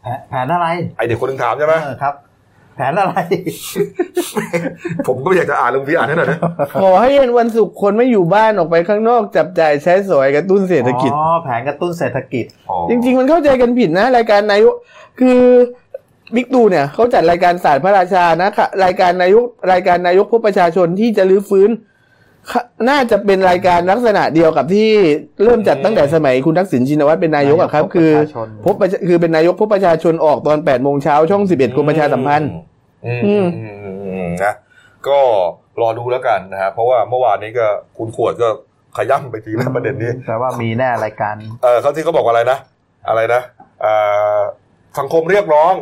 แผนแผนอะไร ไอเด็กคนหนึงถามใช่ไหมเออครับ แผนอะไร ผมก็อยากจะอ่านลงพี่อ่านให้หน่อยนะขอให้เย็นวันศุกร์คนไม่อยู่บ้านออกไปข้างนอกจับจ่ายใช้สอยกระตุ้นเศรษฐกิจ อ๋อ แผนกระตุ้นเศรษฐกิจ จริง ๆ มันเข้าใจกันผิดนะ รายการนายกคือบิ๊กตูเนี่ยเขาจัดรายการศาสตร์พระราชานะคะรายการนายกรายการนายกพบประชาชนที่จะรื้อฟื้นค่ะ น่าจะเป็นรายการลักษณะเดียวกับที่เริ่มจัดตั้งแต่สมัยคุณทักษิณชินวัตรเป็นนายกอะครับนายกพบคือประชาชนพบประชาคือเป็นนายกพบประชาชนออกตอน8ปดโมงเช้าช่อง 11กรมประชาสัมพันธ์อืมอือืมมอืมอืมนะก็รอดูแล้วกันนะฮะเพราะว่าเมื่อวานนี้ก็คุณขวดก็ขย้ำไปทีแล้วประเด็นนี้แต่ว่ามีแน่รายการเออเขาที่เขาบอกว่าอะไรนะ อะไรนะเอ่อสังคมเรียกร้อง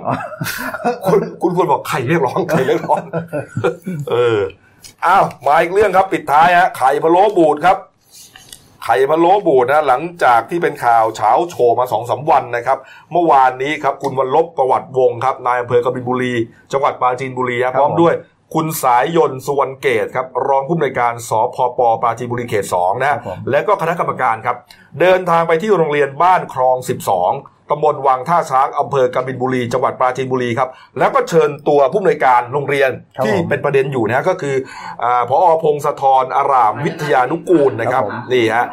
คุณคุณควรบอกใครเรียกร้องใครเรียกร้อง เออ อ้าว มาอีกเรื่องครับปิดท้ายฮะไข่พะโล้บูดครับไข่พะโล้บูดนะหลังจากที่เป็นข่าวเช้าโชว์มาสองสามวันนะครับ เมื่อวานนี้ครับคุณวันลบประวัติวงศ์ครับนายอำเภอกบินบุรี จังหวัดปราจีนบุรีครับครับพร้อมผมด้วยคุณสายยนต์สุวรรณเกตครับรองผู้อำนวยการสพปปราจีนบุรีเขตสองนะฮะครับผมและก็คณะกรรมการครับ เดินทางไปที่โรงเรียนบ้านคลอง 12 ตำบลวังท่าช้างอำเภอกบินบุรีจังหวัดปราจีนบุรีครับ แล้วก็เชิญตัวผู้อำนวยการโรงเรียนครับที่ผมเป็นประเด็นอยู่นะฮะก็คืออาพอพงศธรอารามวิทยานุกูลนะครับครับผมนี่ฮะ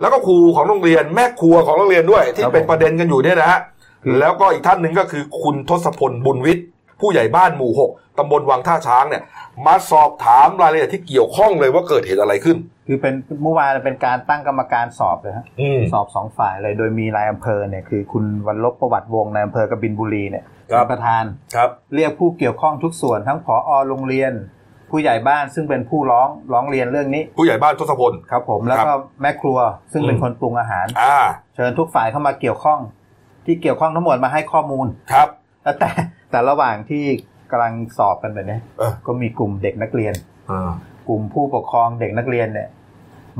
แล้วก็ครูของโรงเรียนแม่ครัวของโรงเรียนด้วย ที่ครับผมเป็นประเด็นกันอยู่เนี่ยนะฮะคือแล้วก็อีกท่านหนึ่งก็คือคุณทศพลบุญวิทย์ ผู้ใหญ่บ้านหมู่หกตำบลวังท่าช้างเนี่ย มาสอบถามรายละเอียดที่เกี่ยวข้องเลยว่าเกิดเหตุอะไรขึ้น คือเป็นเมื่อวานเป็นการตั้งกรรมการสอบเลยฮะอืมสอบสองฝ่ายเลยโดยมีนายอำเภอเนี่ยคือคุณวันลบประวัติวงศ์นายอำเภอกบินบุรีเนี่ยครับเป็นประธานครับเรียกผู้เกี่ยวข้องทุกส่วนทั้งผอโรงเรียน ผู้ใหญ่บ้านซึ่งเป็นผู้ร้องร้องเรียนเรื่องนี้ ผู้ใหญ่บ้านทศพลครับผมแล้วก็แม่ครัวซึ่งเป็นอืมคนปรุงอาหารอ่าเชิญทุกฝ่ายเข้ามาเกี่ยวข้อง ที่เกี่ยวข้องทั้งหมดมาให้ข้อมูลครับ แล้วแต่แต่ระหว่างที่กำลังสอบกันแบบนี้เออก็มีกลุ่มเด็กนักเรียนอ่ากลุ่มผู้ปกครองเด็กนักเรียนเนี่ย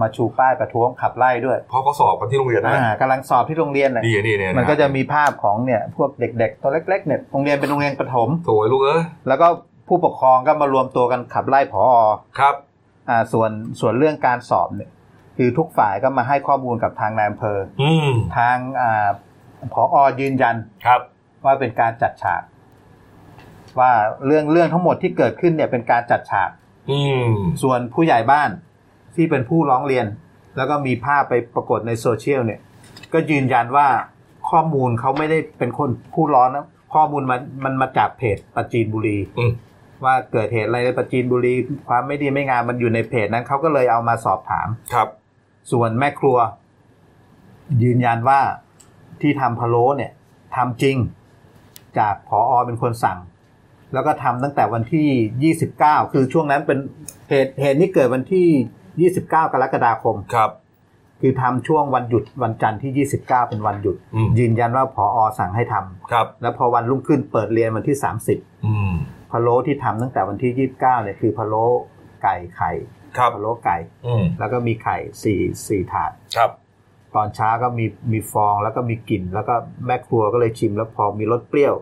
มาชูป้ายประท้วงขับไล่ด้วยเพราะเขาสอบกันที่โรงเรียนนะอ่ากำลังสอบที่โรงเรียนน่ะนี่นี่เนี่ยมันก็จะมีภาพของเนี่ย พวกเด็ก ๆ ตัวเล็ก ๆ เนี่ยโรงเรียนเป็นโรงเรียนประถมโถยลูกเอ้ยแล้วก็ผู้ปกครองก็มารวมตัวกันขับไล่ผอครับ อ่าส่วนส่วนเรื่องการสอบเนี่ยคือทุกฝ่ายก็มาให้ข้อมูลกับทางนายอำเภออืมทางอ่าผอยืนยันครับ ว่าเป็นการจัดฉาก ว่าเรื่องเรื่องทั้งหมดที่เกิดขึ้นเนี่ยเป็นการจัดฉาก อืมส่วนผู้ใหญ่บ้านที่เป็นผู้ร้องเรียน แล้วก็มีภาพไปปรากฏในโซเชียลเนี่ย ก็ยืนยันว่าข้อมูลเขาไม่ได้เป็นคนผู้ร้อนนะข้อมูลมันมันมาจากเพจปราจีนบุรีอืมว่าเกิดเหตุอะไรในปราจีนบุรี ความไม่ดีไม่งามมันอยู่ในเพจนั้นเขาก็เลยเอามาสอบถามครับ ส่วนแม่ครัว ยืนยันว่าที่ทำพะโล้เนี่ยทำจริง จากผออเป็นคนสั่ง แล้วก็ทำตั้งแต่วันที่ 29 คือช่วงนั้นเป็นเหตุเหตุนี้เกิดวันที่ 29 กรกฎาคมครับ คือทำช่วงวันหยุดวันจันทร์ที่ 29 เป็นวันหยุดอืมยืนยันว่าผออสั่งให้ทำครับ แล้วพอวันรุ่งขึ้นเปิดเรียนวันที่ 30อืมพะโล้ที่ทำตั้งแต่วันที่ 29เนี่ยคือพะโล้ไก่ไข่ครับพะโล้ไก่อืมแล้วก็มีไข่สี่สี่ถาดครับตอนเช้าก็มีมีฟองแล้วก็มีกลิ่น แล้วก็แม่ครัวก็เลยชิมแล้วพอมีรสเปรี้ยว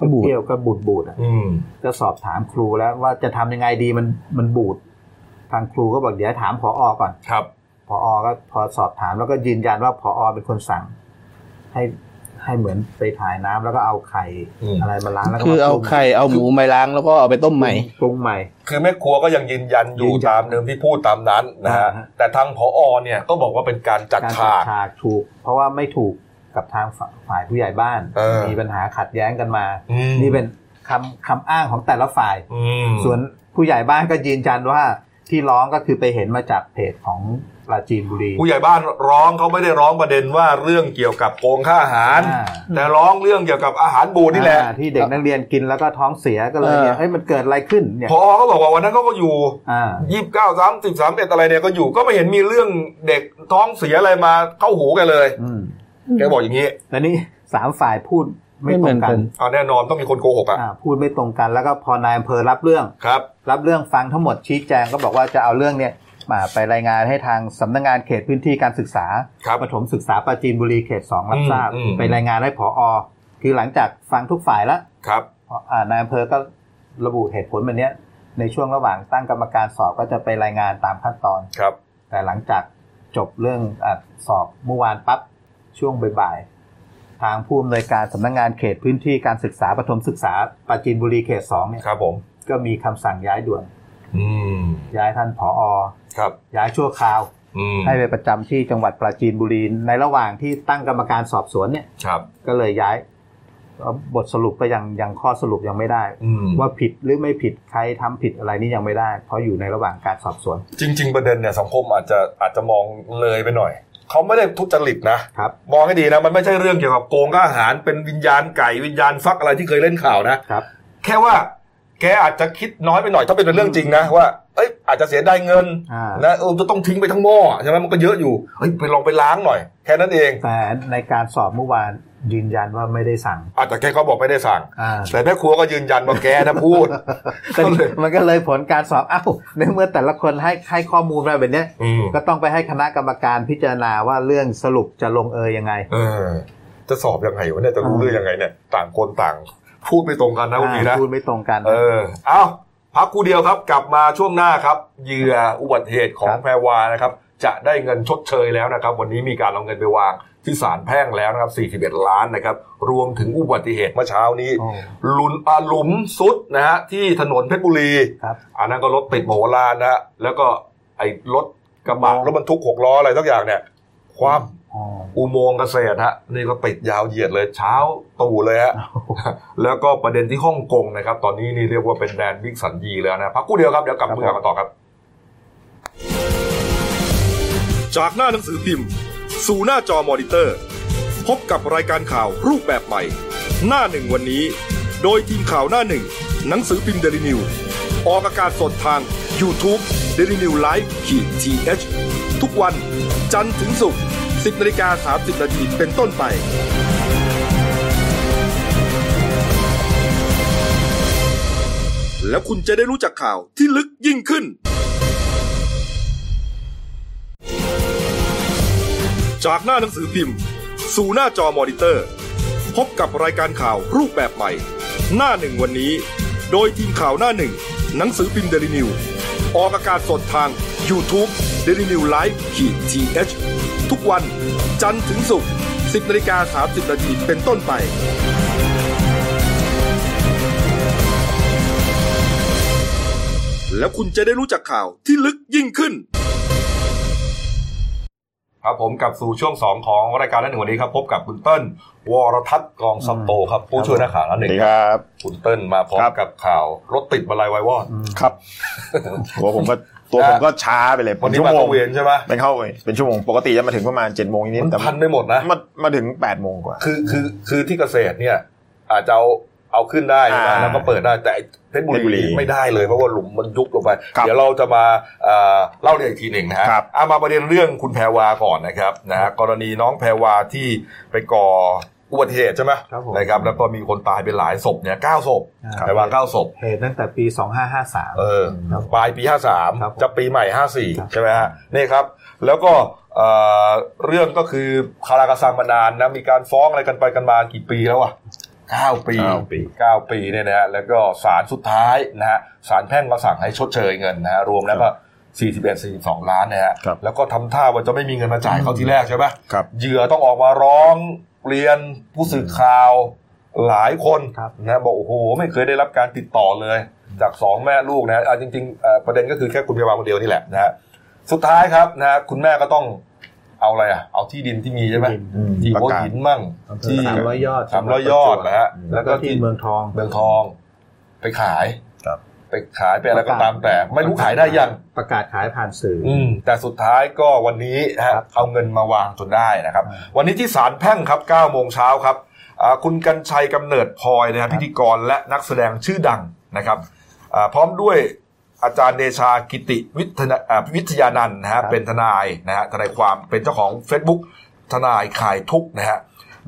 ก็บูดเปรี้ยวก็บูดบูดอะอืมก็สอบถามครูแล้วว่าจะทำยังไงดีมันมันบูด ทางครูก็บอกเดี๋ยวถามผออก่อนครับผอก็พอสอบถามแล้วก็ยืนยันว่าผอเป็นคนสั่ง ให้ให้เหมือนไปถ่ายน้ำแล้วก็เอาไข่อืมอะไรมาล้างแล้วก็คือมเอาปรุงไข่เอาหมูมาล้างแล้วก็เอาไปต้มใหม่ปรุงใหม่ คือแม่ครัวก็ยังยืนยันอยู่ยืนยันตามเดิมที่พูดตามนั้นนะฮะอ่าฮะแต่ทางผอเนี่ยก็บอกว่าเป็นการจัดการฉากฉากถูก เพราะว่าไม่ถูก กับทางฝ่ายฝ่ายผู้ใหญ่บ้านเออมีปัญหาขัดแย้งกันมาอืมนี่เป็นคำคำอ้างของแต่ละฝ่ายอืมส่วนผู้ใหญ่บ้านก็ยืนยันว่าที่ร้องก็คือไปเห็นมาจากเพจของปราจีนบุรี ผู้ใหญ่บ้านร้องเขาไม่ได้ร้องประเด็นว่าเรื่องเกี่ยวกับโกงค่าอาหารอ่าแต่ร้องเรื่องเกี่ยวกับอาหารบูดนี่แหละอ่าที่เด็กนักเรียนกินแล้วก็ท้องเสียก็เลยเออเนี่ยเฮ้ยมันเกิดอะไรขึ้นเนี่ยพอเขาบอกว่าวันนั้นเขาก็อยู่อ่ายี่สิบเก้าสามสิบสามเอ็ดอะไรเนี่ยก็อยู่ก็ไม่เห็นมีเรื่องเด็กท้องเสียอะไรมาเข้าหูแกันเลยอืม แกบอกอย่างนี้ แล้วนี่สามฝ่ายพูดไม่ไม่ตเหรมืองนกักันนอ่าแน่นอนต้องมีคนโกหกอะอ่าพูดไม่ตรงกันแล้วก็พอนายอำเภอรับเรื่องครับ รับเรื่องฟังทั้งหมดชี้แจงก็บอกว่าจะเอาเรื่องเนี่ยมาไปรายงานให้ทางสำนักงานเขตพื้นที่การศึกษาครับปฐมศึกษาปราจีนบุรีเขตสองรับทราบอืมอืมไปรายงานให้ผอคือหลังจากฟังทุกฝ่ายแล้วครับอ่านายอำเภอก็ระบุเหตุผลแบบเนี้ยในช่วงระหว่างตั้งกรรมการสอบก็จะไปรายงานตามขั้นตอนครับ แต่หลังจากจบเรื่องอะสอบเมื่อวานปั๊บ ช่วงบ่ายๆทางผู้อำนวยการสำนักงานเขตพื้นที่การศึกษาปฐมศึกษาปราจีนบุรีเขตสองเนี่ยครับผมก็มีคำสั่งย้ายด่วนอืมย้ายท่านผอครับย้ายชั่วคราวอืมให้ไปประจำที่จังหวัดปราจีนบุรีในระหว่างที่ตั้งกรรมการสอบสวนเนี่ยครับก็เลยย้ายเอ่อบทสรุปก็ยังยังข้อสรุปยังไม่ได้อืมว่าผิดหรือไม่ผิดใครทำผิดอะไรนี่ยังไม่ได้ เพราะอยู่ในระหว่างการสอบสวน จริง ๆ ประเด็นเนี่ยสังคมอาจจะอาจจะมองเลยไปหน่อย เขาไม่ได้ทุจริตนะครับมองให้ดีนะมันไม่ใช่เรื่องเกี่ยวกับโกงค่าอาหารเป็นวิญญาณไก่วิญญาณฟักอะไรที่เคยเล่นข่าวนะครับ แค่ว่าแกอาจจะคิดน้อยไปหน่อยถ้าเป็นเรื่องจริงนะว่าเอ้ยอาจจะเสียได้เงินอ่านะเออจะต้องทิ้งไปทั้งหม้อใช่ไหมมันก็เยอะอยู่เฮ้ยไปลองไปล้างหน่อย แค่นั้นเองแต่ในการสอบเมื่อวาน ยืนยันว่าไม่ได้สั่งอาจจะแกก็บอกไม่ได้สั่งอ่าแต่แม่ครัวก็ยืนยันว่าแกนะพูดก็เลยมันก็เลยผลการสอบเอ้าในเมื่อแต่ละคนให้ให้ข้อมูลมาแบบเนี้ยอืมก็ต้องไปให้คณะกรรมการพิจารณาว่าเรื่องสรุปจะลงเอยยังไงเออจะสอบยังไงวะเนี่ยจะรู้เรื่องยังไงเนี่ย ต่างคนต่าง พูดไม่ตรงกันนะคุณมีนะอ่าพูดไม่ตรงกัน เออ เอาพักครู่เดียวครับ กลับมาช่วงหน้าครับเหยื่ออุบัติเหตุของครับแพรวานะครับ จะได้เงินชดเชยแล้วนะครับ วันนี้มีการเอาเงินไปวาง ที่ศาลแพ่งแล้วนะครับ41 ล้านนะครับ รวมถึงอุบัติเหตุเมื่อเช้านี้โอ้หลุนอาหลุมซุดนะฮะที่ถนนเพชรบุรีครับอันนั้นก็รถติดโมโหลานนะฮะแล้วก็ไอ้รถกระบะโอ้รถบรรทุกหกล้ออะไรทุกอย่างเนี่ย ความอ๋ออุโมงค์เกษตรฮะนี่ก็ติดยาวเหยียดเลยเช้าตู่เลยฮะแล้วก็ประเด็นที่ฮ่องกงนะครับ ตอนนี้นี่เรียกว่าเป็นแดนมิคสัญญีแล้วนะพักกู้เดียวครับเดี๋ยวกลับครับมาคุยกันต่อครับ จากหน้าหนังสือพิมพ์ สู่หน้าจอมอนิเตอร์ พบกับรายการข่าวรูปแบบใหม่ หน้าหนึ่งวันนี้ โดยทีมข่าวหน้าหนึ่ง หนังสือพิมพ์เดลินิวส์ออกอากาศสดทาง YouTube d e l i n e w Live ขีดทีเทุกวันจันทร์ถึงศุกร์10นาฬิกา30นาทีเป็นต้นไป แล้วคุณจะได้รู้จักข่าวที่ลึกยิ่งขึ้น จากหน้าหนังสือพิมพ์ สู่หน้าจอมอนิเตอร์ พบกับรายการข่าวรูปแบบใหม่ หน้าหนึ่งวันนี้ โดยทีมข่าวหน้าหนึ่ง หนังสือพิมพ์เดลิวิวออกอากาศสดทาง YouTube d e l i n e w Live ขีดทีเทุกวันจันทร์ถึงศุกร์10นาฬิกา30นาทีเป็นต้นไป แล้วคุณจะได้รู้จักข่าวที่ลึกยิ่งขึ้น ครับผมกลับสู่ช่วงสองของรายการนั้นหนึ่งวันนี้ครับพบกับคุณเติ้ลวรทัศน์กองสัมโตครับผู้ช่วยนักข่าวนั้นหสวันึ่สงดีครับคุณเติ้ลมาพร้อมครับกับข่าวรถติดมาลายไวายวอดครับหัวผมก็ตัวผมก็ช้าไปเลยวันเป็นนี้ชั่วมาโมงเข้าเวรใช่ไหมเป็นเข้าเป็นชั่วโมงปกติจะมาถึงประมาณเจ็ดโมงนิดมันๆแต่พันไปหมดนะมามาถึงแปดโมงกว่าคือคือคือที่เกษตรเนี่ยอาจจะเอา เอาขึ้นได้ใช่ไหมอ่าแล้วก็เปิดได้แต่ไอ้เพชรบุเพชรบุรีรีไม่ได้เลยเพราะว่าหลุมมันยุบลงไปครับเดี๋ยวเราจะมาเอ่อเล่าเรื่องอีกทีหนึ่งนะฮะครับเอามาประเด็นเรื่องคุณแพรวาก่อนนะครับนะฮะกรณีน้องแพรวาที่ไปก่ออุบัติเหตุใช่ไหมครับผมนะครับแล้วก็มีคนตายไปหลายศพเนี่ยเก้าศพอ่าแพรวาเก้าศพเหตุตั้งแต่ปี 2553เออครับปลายปีครับผม53 จะปีใหม่ครับ54 ใช่ไหมฮะนี่ครับ แล้วก็เอ่อเรื่องก็คือคาราคาซังมานานนะมีการฟ้องอะไรกันไปกันมากี่ปีแล้วอะ เก้าปีเก้าปีเก้าปีเนี่ยนะฮะแล้วก็ศาลสุดท้ายนะฮะศาลแพ่งก็สั่งให้ชดเชยเงินนะฮะรวมแล้วก็41 42 ล้านนะฮะครับแล้วก็ทำท่าว่าจะไม่มีเงินมาจ่ายเขาทีแรกใช่ไหมครับเหยื่อต้องออกมาร้องเรียนผู้สื่อข่าวหลายคนครับนะบอกโอ้โหไม่เคยได้รับการติดต่อเลย จากสองแม่ลูกนะฮะอะจริงๆเอ่อประเด็นก็คือแค่คุณพยาบาลคนเดียวนี่แหละนะฮะสุดท้ายครับนะฮะคุณแม่ก็ต้อง เอาอะไรอะเอาที่ดินที่มีใช่ไหมที่ดินอืมที่ประหัวกาศหินมั่งที่สามร้อยยอดสามร้อยยอดนะฮะแล้แล้ววก็ก็ที่ที่เมืองทองเมืองทอง ไปขายครับไปขายไปอะไรก็ตามแต่ ไม่รู้ขายได้ยังประกาศขายผ่านสื่อออืมแต่สุดท้ายก็วันนี้ฮะครับเอาเงินมาวางจนได้นะครับอ่าวันนี้ที่ศาลแพ่งครับ9โมงเช้าครับอ่าคุณกัญชัยกำเนิดพลอยนะฮะพิธีกรและนักแสดงชื่อดังนะครับอ่าพร้อมด้วย อาจารย์เดชากิติวิทยาอ่าวิทยานันท์นะฮะเป็นทนายนะฮะทนายความเป็นเจ้าของ Facebook ทนายขายทุกข์นะฮะ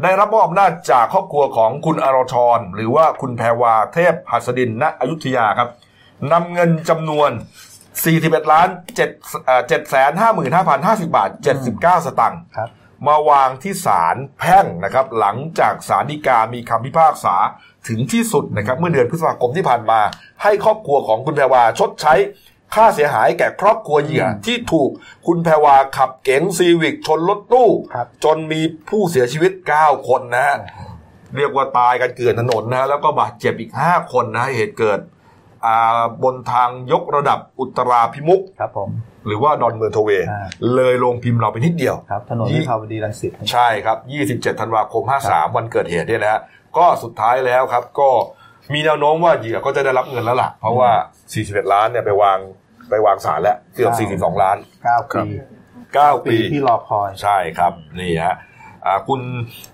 ได้รับมอบอำนาจจากครอบครัวของคุณอรชร หรือว่าคุณแพรวาเทพหัสดินณอยุธยาครับนำเงินจำนวน 41ล้าน7 7 5 5 5 0 50 บาท 79 สตังค์ครับมาวางที่ศาลแพ่งนะครับ หลังจากศาลฎีกามีคำพิพากษา ถึงที่สุดนะครับเมื่อเดือนพฤษภาคมที่ผ่านมา ให้ครอบครัวของคุณแพรวาชดใช้ค่าเสียหายแก่ครอบครัวเหยื่อที่ถูกคุณแพรวาขับเก๋งซีวิกชนรถตู้ครับจนมีผู้เสียชีวิต 9 คนนะฮะเรียกว่าตายกันเกลื่อนถนนนะฮะแล้วก็บาดเจ็บอีก 5 คนนะฮะเหตุเกิดอ่าบนทางยกระดับอุตราพิมุกครับผมหรือว่าดอนเมืองโทเวย์อ่าเลยลงพิมพ์เราไปนิดเดียวครับถนนยี่วิภาวดีรังสิตใช่ครับ 27 ธันวาคม 53 วันเกิดเหตุเนี่ยนะฮะ ก็สุดท้ายแล้วครับ ก็มีแนวโน้มว่าเหยื่อก็จะได้รับเงินแล้วล่ะ เพราะว่า 41 ล้านเนี่ยไปวางไปวางศาลแล้วเกือบ 42 ล้านเก้าครัปีบ9ปีที่รอคอยใช่ครับนี่ฮะอ่าคุณ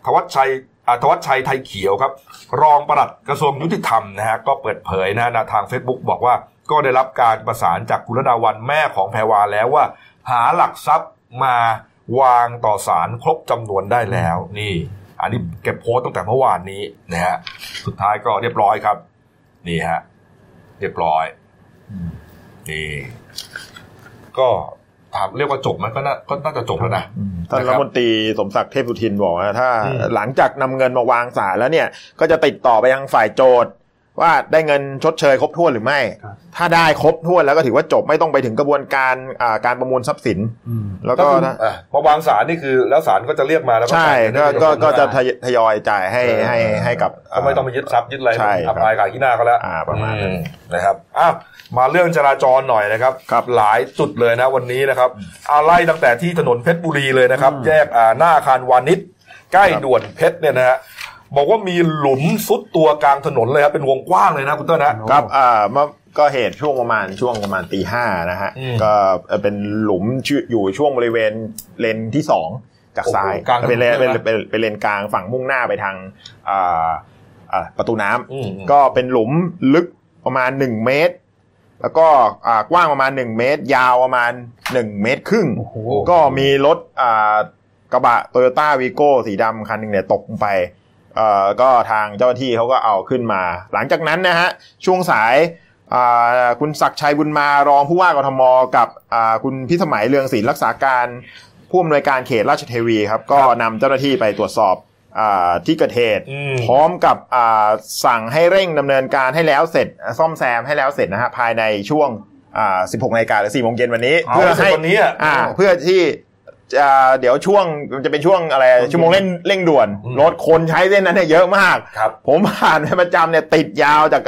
ธวัชชัยอ่าธวัชชัยไทยเขียวครับ รองปลัดกระทรวงยุติธรรมนะฮะก็เปิดเผยนะนะทาง Facebook บอกว่าก็ได้รับการประสานจากคุณรดาวันแม่ของแพรวาแล้วว่า หาหลักทรัพย์มาวางต่อศาลครบจำนวนได้แล้วนี่ อันนี้เก็บโพสต์ตั้งแต่เมื่อวานนี้นะฮะสุดท้ายก็เรียบร้อยครับ นี่ฮะเรียบร้อยนี่ก็ถามเรียกว่าจบไหมก็น่าก็น่าจะจบแล้วนะท่านนะครัรัฐบมนตรีสมศักดิ์เทพสุทินบอกว่าถ้าอืมหลังจากนำเงินมาวางศาลแล้วเนี่ย ก็จะติดต่อไปยังฝ่ายโจทย์ ว่าได้เงินชดเชยครบถ้วนหรือไม่ครับถ้าได้ครบถ้วนแล้วก็ถือว่าจบไม่ต้องไปถึงกระบวนการอ่าการประมูลทรัพย์สินอืมแล้วก็ก็คือถ้าอะมาวางศาลนี่คือแล้วศาลก็จะเรียกมาแล้วก็ใช่จ่ายเงินก็ให้ก็เจ้าของก็จะได้ทยทยอยจ่ายให้ให้ให้ให้กับก็ไม่ต้องไปยึดทรัพย์ยึดอะไรใช่อับอายขายขี้หน้าก็แล้วอ่าประมาณนั้นอืนะครับอ้าวมาเรื่องจราจรหน่อยนะครับครับหลายจุดเลยนะวันนี้นะครับเอาไล่ตั้งแต่ที่ถนนเพชรบุรีเลยนะครับ แยกอ่าหน้าอาคารวานิชใกล้ด่วนเพชรเนี่ยนะฮะ บอกว่ามีหลุมซุดตัวกลางถนนเลยครับเป็นวงกว้างเลยนะคุณเต้นนะครับอ่าเมื่อก็เหตุช่วงประมาณช่วงประมาณตีห้านะฮะอืมก็เป็นหลุมชื่ออยู่ช่วงบริเวณเลนที่สองจากซ้ายโอ้โหกลางถนนเป็นเลนเลยเป็นนะเป็นเป็นเลนกลางฝั่งมุ่งหน้าไปทางอ่าอ่าประตูน้ำอืมก็เป็นหลุมลึกประมาณหนึ่งเมตร แล้วก็อ่ากว้างประมาณหนึ่งเมตร ยาวประมาณหนึ่งเมตรครึ่งโอ้โหก็มีรถอ่ากระบะโตโยต้าวีโก้สีดำคันหนึ่งเนี่ยตกลงไป เอ่อก็ทางเจ้าหน้าที่เขาก็เอาขึ้นมา หลังจากนั้นนะฮะช่วงสายอ่าคุณศักดิ์ชัยบุญมารองผู้ว่ากทมกับอ่าคุณพิสมัยเรืองศรีรักษาการผู้อำนวยการเขตราชเทวีครับก็นำเจ้าหน้าที่ไปตรวจสอบอาที่เกิดเหตุอืมพร้อมกับอ่าสั่งให้เร่งดำเนินการให้แล้วเสร็จ ซ่อมแซมให้แล้วเสร็จนะฮะภายในช่วงอ่า16นาฬิกาหรือ4โมงเย็นวันนี้เอาให้เสร็จวันนี้อะอ่าเพื่อที่จะ เดี๋ยวช่วงมันจะเป็นช่วงอะไรชั่วโมงเร่งเร่งด่วนอืมรถคนใช้เส้นนั้นเนี่ยเยอะมากครับผมผ่านไปประจำเนี่ยติดยาวจาก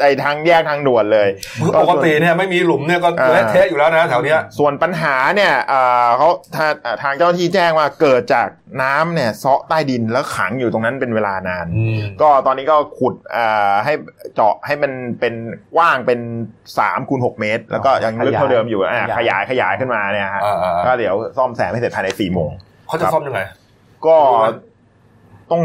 ไอ้ไอ้ทางแยกทางด่วนเลยคือปกติเนี่ยไม่มีหลุมเนี่ยก็อ่าเละเทะอยู่แล้วนะแถวเนี้ยส่วนปัญหาเนี่ยอ่าเขาทางอ่าทางเจ้าหน้าที่แจ้งว่าเกิดจากน้ำเนี่ยเซาะใต้ดินแล้วขังอยู่ตรงนั้นเป็นเวลานาน ก็ตอนนี้ก็ขุดอ่าให้เจาะให้มันเป็นกว้างเป็น3คูณ6เมตร แล้วก็ยังลึกเท่าเดิมอยู่อ่าขยายขยายขึ้นมาเนี่ยฮะอ่าอ่าอ่าก็เดี๋ยวซ่อมแซมให้เสร็จภายใน4โมงเขาจะซ่อมยังไงก็ต้อง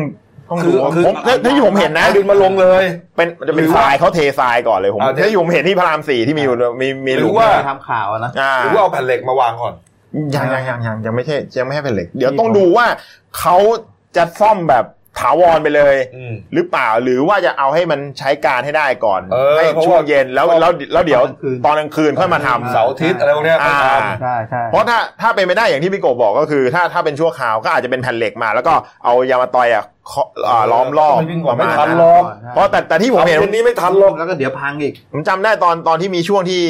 ต้องคืดูอคือผมถ้าถ้าที่ผมเห็นนะอาดินมาลงเลย เป็นมันจะเป็นหรือทว่ารายเขาเททรายก่อนเลยผมอ่าเดี๋ยวที่ผมเห็นที่พระรามสี่ที่มีอยู่มีมีหรือลุมว่าทำข่าวอะนะอ่าหรือว่าเอาแผ่นเหล็กมาวางก่อนยังยังยังยังยังไม่ใช่ยังไม่ให้เป็นเหล็ก เดี๋ยวที่ต้องผมดูว่าเขาจะซ่อมแบบ ถาวรไปเลยอืมหรือเปล่าหรือว่าจะเอาให้มันใช้การให้ได้ก่อนเออให้เพราะช่วงว่าเย็นแล้วแล้วแล้วเดี๋ยวตอนกลางคืนค่อยมาทำเสาร์อาทิตย์อะไรพวกเนี้ยต้องทอ่าใช่ใช่เพราะถ้าถ้าเป็นไม่ได้อย่างที่พี่โกบบอกก็คือ ถ้าถ้าเป็นชั่วคราวก็อาจจะเป็นแผ่นเหล็กมา แล้วก็เอายามาตอยอะเคาะอ่าล้อมรอบไม่วิ่งก่อนประมาณไม่ทันนั้นหรอกเพราะแต่แต่ที่ำผมเห็นเย็นนี้ไม่ทันหรอกแล้วก็เดี๋ยวพังอีกผมจำได้ตอนตอนที่มีช่วงที่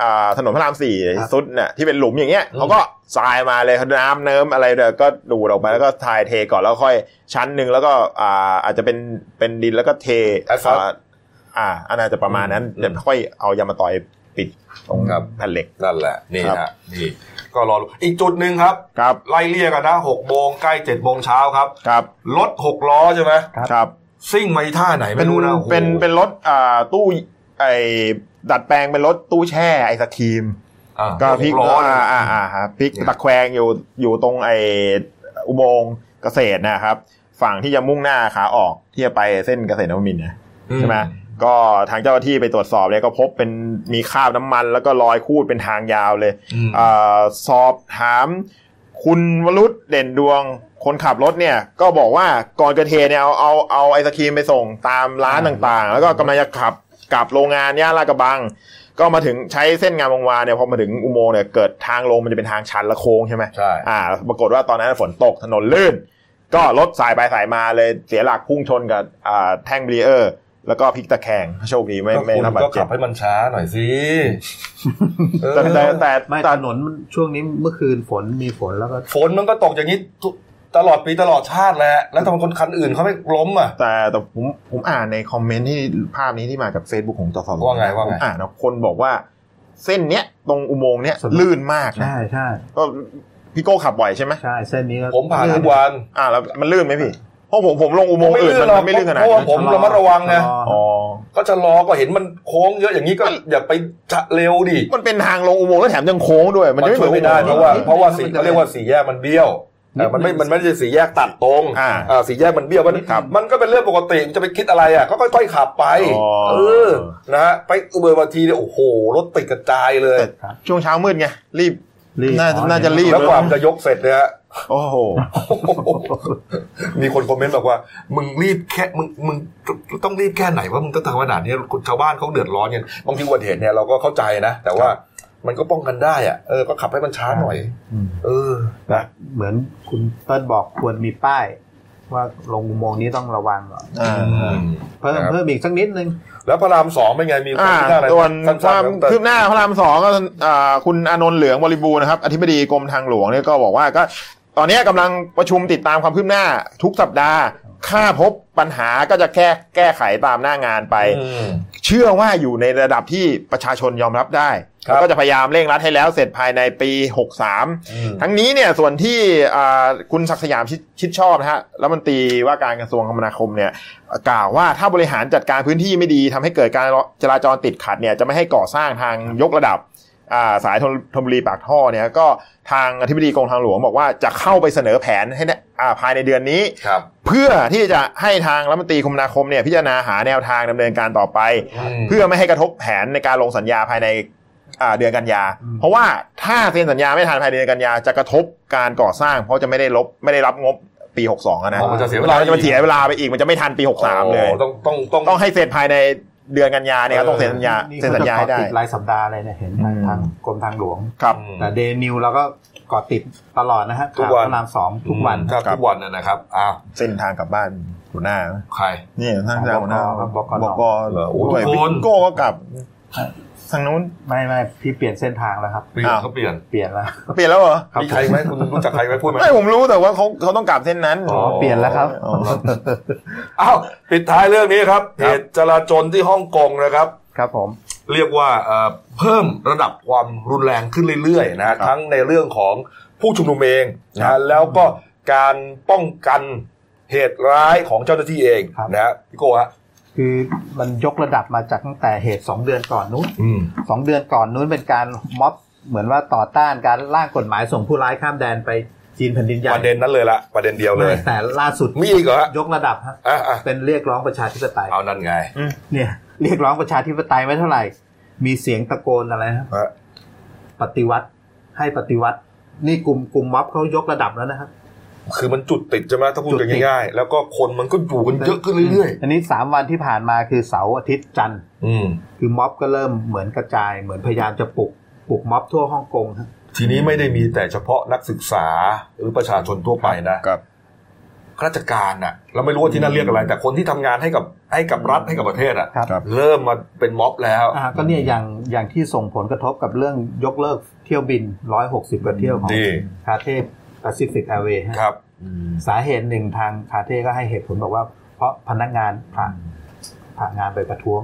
อ่าถนนพระรามสี่ครับซุดเนี่ยที่เป็นหลุมอย่างเงี้ยอืมเขาก็ ทรายมาเลยน้ำเนิ้มอะไรเดี๋ยวก็ดูดออกไปแล้วก็ทายเทก่อนแล้วค่อยชั้นหนึ่งแล้วก็อ่าอาจจะเป็นเป็นดินแล้วก็เทแอสฟัลต์อ่าอ่าอันน่าจะประมาณนั้นอืมเดี๋ยวค่อยเอายามาตอยปิดตรงครับแผ่นเหล็กนั่นแหละนี่ครับฮะนี่ก็รอดูอีกจุดหนึ่งครับครับ ไล่เรียกกันนะหกโมงใกล้เจ็ดโมงเช้าครับครับรถหกล้อใช่ไหมครับซิ่งมาอีท่าไหนเป็ไม่นรู้นะโอ้โหเป็นเป็นรถอ่าตู้ไอ้ดัดแปลงเป็นรถตู้แช่ไอศครีมอะ ก็พลิกหล้อเนี่ยอ่าอ่าอ่าฮะพลิกเนี่ยตะแควงอยู่อยู่ตรงไออุโมงค์เกษตรนะครับ ฝั่งที่จะมุ่งหน้าขาออกที่จะไปเส้นเกษตรนวมินทร์นะใช่ไหมก็ทางเจ้าหน้าที่ไปตรวจสอบเนี่ยก็พบเป็นมีคราบน้ำมัน แล้วก็รอยคูดเป็นทางยาวเลยอืมอาสอบถาม คุณวรุษเด่นดวงคนขับรถเนี่ย ก็บอกว่าก่อนเกิดเหตุเนี่ยเอาเอาเอาไอศครีมไปส่งตามร้านต่างๆ แล้วก็กำลังจะขับกลับโรงงานย่านลาดกระบัง ก็มาถึงใช้เส้นงานวงวานเนี่ยพอมาถึงอุโมงค์เนี่ยเกิดทางลงมันจะเป็นทางชันและโค้งใช่ไหมใช่อ่า ปรากฏว่าตอนนั้นฝนตกถนนลื่น ก็รถสายไปสายมาเลยเสียหลักพุ่งชนกับอ่าแท่งแบริเออร์ แล้วก็พลิกตะแคงโชคดีไม่ก็ไม่คุณรับบาก็ดเจ็ขับบให้มันช้าหน่อยสิเออแต่แต่แต่ไม่แต่ถนนมันช่วงนี้เมื่อคืนฝนมีฝนแล้วก็ ฝนมันก็ตกอย่างนี้ทุก ตลอดปีตลอดชาติแหละแล้วทำไมคนคันอื่นเขาไม่ล้มอะ แต่แต่ผมผมอ่านในคอมเมนต์ที่ภาพนี้ที่มาจาก Facebook ของจสว่าไงว่าไงผมอ่านนะคนบอกว่า เส้นเนี้ยตรงอุโมงค์เนี้ยถนนลื่นมากนะใช่ใช่ก็พี่โก้ขับบ่อยใช่ไหมใช่เส้นนี้ก็ผมผ่านทุกวันอ่าแล้วมันลื่นไหมพี่เพราะผมผมลงอุโมงค์อื่นมันหรอกมันไม่ลื่นขนาดเพราะว่านี้ผมระมัดระวังไงชะลออ๋อก็จะรอก็เห็นมันโค้งเยอะอย่างนี้ก็อย่าไปจะเร็วดิมันเป็นทางลงอุโมงค์แล้วแถมยังโค้งด้วย มันมันจะไม่เหช่มืวอยนไม่ได้อุโมงค์เพราะว่านิดนึงเพราะว่าสีมันจะเขาเรียกว่าสีแยกมันเบี้ยวแต่ มันไม่นิดนึงมันไม่ใช่สีแยกตัดตรงอ่าอ่าสีแยกมันเบี้ยวมันครับมันก็เป็นเรื่องปกติจะไปคิดอะไรอะก็ค่อยๆขับไปอ๋อเออนะฮะไปอุเบอร์บางทีเนี่ยโอ้โหรถติดกระจายเลยแต่ช่วงเช้ามืดไงรีบรีบน่าอ๋อน่าจะรีบแล้วกว่ามันจะยกเสร็จเนี่ยฮะโอ้โห มีคนคอมเมนต์บอกว่า มึงรีบแค่มึงมึงต้องรีบแค่ไหนว่ามึงต้องทำขนาดนี้ชาวบ้านเขาเดือดร้อนกันบางทีอุบัติเหตุเนี่ยเราก็เข้าใจนะ แต่ว่า มันก็ป้องกันได้อะเออก็ขับให้มันช้าหน่อยอืมเออนะเหมือนคุณเติ้ลบอกควรมีป้าย ว่าลงอุโมงค์นี้ต้องระวังก่อนอ่าเพิ่มนะครับเพิ่มอีกสักนิดนึงแล้วพระรามสองเป็นไงมีควาอ่ามคืบหน้าอะไรส่วนสั้นความๆครับคืบหน้าพระรามสองก็อ่าคุณอานนท์เหลืองบริบูรณ์นะครับอธิบดีกรมทางหลวงเนี่ยก็บอกว่าก็ตอนนี้กำลังประชุมติดตามความคืบหน้าทุกสัปดาห์ ค่าพบปัญหาก็จะแก้แก้ไขตามหน้างานไปอืมเชื่อว่าอยู่ในระดับที่ประชาชนยอมรับได้ครับแล้วก็จะพยายามเร่งรัดให้แล้วเสร็จภายในปีอืม63 ทั้งนี้เนี่ยส่วนที่อ่าคุณศักดิ์สยามชิดชิดชอบนะฮะรัฐมนตรีว่าการกระทรวงคมนาคมเนี่ยกล่าวว่าถ้าบริหารจัดการพื้นที่ไม่ดีทำให้เกิดการจราจรติดขัดเนี่ยจะไม่ให้ก่อสร้างทางยกระดับอ่า สายธนธนบุรีปากท่อเนี่ยก็ทางอธิบดีกรมทางหลวงบอกว่าจะเข้าไปเสนอแผนให้เนี่ยอ่าภายในเดือนนี้ครับเพื่อที่จะให้ทางรัฐมนตรีคมนาคมเนี่ยพิจารณาหาแนวทางดำเนินการต่อไปอืมเพื่อไม่ให้กระทบแผนในการลงสัญญาภายในอ่าเดือนกันยาอืมเพราะว่าถ้าเซ็นสัญญาไม่ทันภายในเดือนกันยาจะกระทบการก่อสร้าง เพราะจะไม่ได้ลบไม่ได้รับงบปี 62อะนะอ๋อมันจะเสียเวลามันจะมาเสียเวลาไปอีกมันจะไม่ทันปี 63 เลยโอ้ต้องต้องต้องต้องให้เสร็จภายใน เดือนกันยาเนี่ยครับเออต้องเซ็นสัญญานี่เซ็นเขาสัญจะญาเกาะให้ได้ติดรายสัปดาห์เลยเนี่ยเห็นทางอืมทางกรมทางหลวงครับอืมแต่เดนิวเราก็เกาะติดตลอดนะฮะทุกวันข่าวพระรามสองทุกวันครับทุกวันนะนะครับอ้าวเส้นทางกลับบ้านหัวหน้าใครนี่ท่านทางหัวหน้าบกบกเหรอโอ้ด้วยทุกคนพี่โก้ก็กลับ ทางนู้นไม่ไม่พี่เปลี่ยนเส้นทางแล้วครับเปลี่ยนอ้าวเขาเปลี่ยนเปลี่ยนแล้วเปลี่ยนแล้วเหรอมีใครไหมคุณรู้จักใครไหมพูดไหมไม่ผมรู้แต่ว่าเขาเขาต้องกลับเส้นนั้นอ๋อเปลี่ยนแล้วครับอ๋ออ้าวปิดท้ายเรื่องนี้ครับครับเหตุจราจนที่ฮ่องกงนะครับ ครับผมเรียกว่าเอ่อเพิ่มระดับความรุนแรงขึ้นเรื่อยๆนะทั้งในเรื่องของผู้ชุมนุมเองครันะบแล้วก็การป้องกันเหตุร้ายของเจ้าหน้าที่เองครับนะฮะพี่โก้ฮะ คือมันยกระดับมาจากตั้งแต่เหตุสองเดือนก่อนนู้นอืมสองเดือนก่อนนู้นเป็นการม็อบเหมือนว่าต่อต้านการร่างกฎหมายส่งผู้ร้ายข้ามแดนไปจีนแผ่นดินใหญ่ประเด็นนั้นเลยละประเด็นเดียวเลย แต่ล่าสุดมีอีกเหรอฮะยกระดับฮะอะอะเป็นเรียกร้องประชาธิปไตยเอานั่นไงเนี่ย เรียกร้องประชาธิปไตยไม่เท่าไหร่ มีเสียงตะโกนอะไรนะฮะปฏิวัติให้ปฏิวัติ นี่กลุ่มกลุ่มม็อบเขายกระดับแล้วนะครับ คือมันจุดติดใช่ไหมถ้าพูดกันจุดติดง่ายๆแล้วก็คนมันก็อยู่กันเยอะขึ้นเรื่อยอันนี้สามวันที่ผ่านมาคือเสาร์อาทิตย์จันทร์ๆอืมคือม็อบก็เริ่มเหมือนกระจาย เหมือนพยายามจะปลุกปลุกม็อบทั่วฮ่องกงฮะทีนี้ไม่ได้มีแต่เฉพาะนักศึกษาหรือประชาชนทั่วไปนะครับข้าราชการน่ะ เราไม่รู้ว่าที่นั่นเรียกอะไร แต่คนที่ทำงานให้กับให้กับรัฐให้กับประเทศอะครับครับเริ่มมาเป็นม็อบแล้วอ่าก็เนี่ยอย่างอย่างที่ส่งผลกระทบกับเรื่องยกเลิกเที่ยวบิน160กว่าเที่ยวของนี่ Cathay Pacific Airways ครับสาเหตุหนึ่งทางคาเท่ก็ให้เหตุผลบอกว่า เพราะพนักงานผ่านผ่านงานไปประท้วง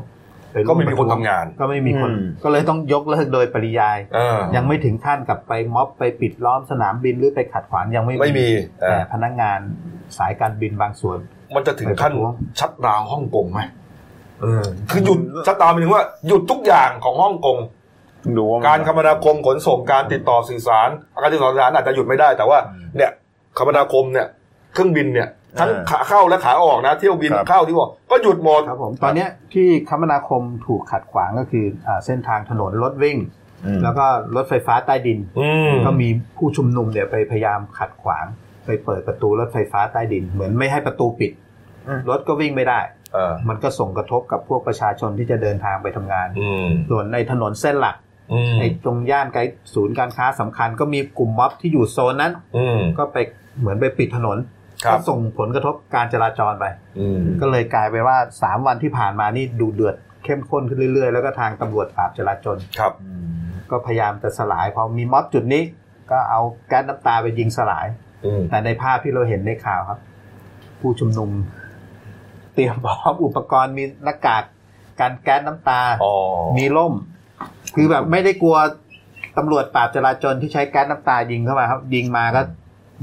ปร่วก็ไม่มีคนทำงาน ก็ไม่มีคนอืมก็เลยต้องยกเลิกโดยปริยายเออยังไม่ถึงขั้นกับไปม็อบไปปิดล้อมสนามบินหรือไปขัดขวางยังไม่ไม่มีเอแต่อพนักงานสายการบินบางส่วน มันจะถึงขั้นไปประท้วงชัดดาวน์ฮ่องกงไหมเออคือหยุดชัดดาวน์หมายถึงว่าหยุดทุกอย่างของฮ่องกง ดูว่าการคมนาคมขนส่งการติดต่อสื่อสารการติดต่อสื่อสารอาจจะหยุดไม่ได้ แต่ว่าเนี่ยคมนาคมเนี่ยเครื่องบินเนี่ยทั้งขาเข้าและขาออกนะ เที่ยวบินเข้าที่บอกก็หยุดหมดครับผมตอนเนี้ยที่คมนาคมถูกขัดขวางก็คืออ่าเส้นทางถนนรถวิ่งอืมแล้วก็รถไฟฟ้าใต้ดินอืมก็มีผู้ชุมนุมเนี่ยไปพยายามขัดขวาง ไปเปิดประตูรถไฟฟ้าใต้ดิน เหมือนไม่ให้ประตูปิดอืมรถก็วิ่งไม่ได้เออมันก็ส่งกระทบกับพวกประชาชนที่จะเดินทางไปทำงานอืมส่วนในถนนเส้นหลักอืม ในตรงย่านไกลศูนย์การค้าสำคัญ ก็มีกลุ่มม็อบที่อยู่โซนนั้น อืมก็ไปเหมือนไปปิดถนนครัก็บส่งผลกระทบการจราจรไปอืมก็เลยกลายไปนว่าสามวันที่ผ่านมานี่ดูเดือดเข้มข้นขึ้นเรื่อยๆ แล้วก็ทางตำรวจปราบจราจรครับก็พยายามจะสลายพอมีม็อบจุดนี้ ก็เอาแก๊สน้ำตาไปยิงสลายอืมแต่ในภาพที่เราเห็นในข่าวครับ ผู้ชุมนุม เตรียมพร้อมอุปกรณ์มีหน้ากากกันแก๊สน้ำตาอ๋อมีร่ม คือแบบไม่ได้กลัวตำรวจปราบจราจรที่ใช้แก๊สน้ำตายิงเข้ามาครับ ยิงมาก็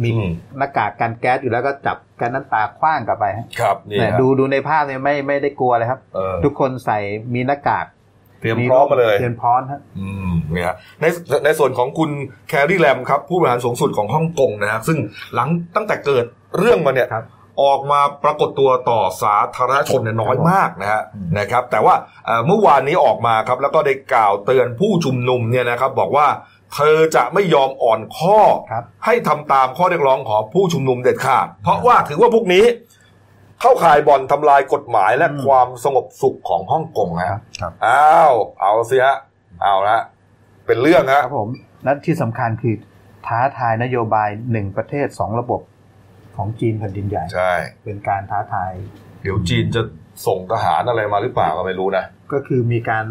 มีอืมหน้ากากกันแก๊สอยู่แล้วก็จับแก๊สน้ำตาคว้างกลับไปฮะครับนี่เนี่ยฮะดูดูในภาพเนี่ยไม่ไม่ได้กลัวเลยครับเออทุกคนใส่มีหน้ากากเตรียมพร้อมมาเลยเตรียมพร้อมฮะอืมเนี่ยฮะในในส่วนของคุณแคร์รีแลมครับ ผู้บริหารสูงสุดของฮ่องกงนะฮะซึ่งหลังตั้งแต่เกิดเรื่องมาเนี่ยครับ ออกมาปรากฏตัวต่อสาธารณชนเนี่ยน้อยมากนะฮะนะครับ แต่ว่าเอ่อเมื่อวานนี้ออกมาครับ แล้วก็ได้กล่าวเตือนผู้ชุมนุมเนี่ยนะครับ บอกว่าเธอจะไม่ยอมอ่อนข้อครับให้ทำตามข้อเรียกร้องของผู้ชุมนุมเด็ดขาด เพราะว่าถือว่าพวกนี้ เข้าข่ายบ่อนทำลายกฎหมายและอืมความสงบสุขของฮ่องกงฮะครับอ้าวเอาสิฮะเอาละเป็นเรื่องฮะครับผมและที่สำคัญคือท้าทายนโยบายหนึ่งประเทศสองระบบ ของจีนแผ่นดินใหญ่ ใช่ เป็นการท้าทาย เดี๋ยวจีนจะส่งทหารอะไรมาหรือเปล่าก็ไม่รู้นะ ก็คือมีการ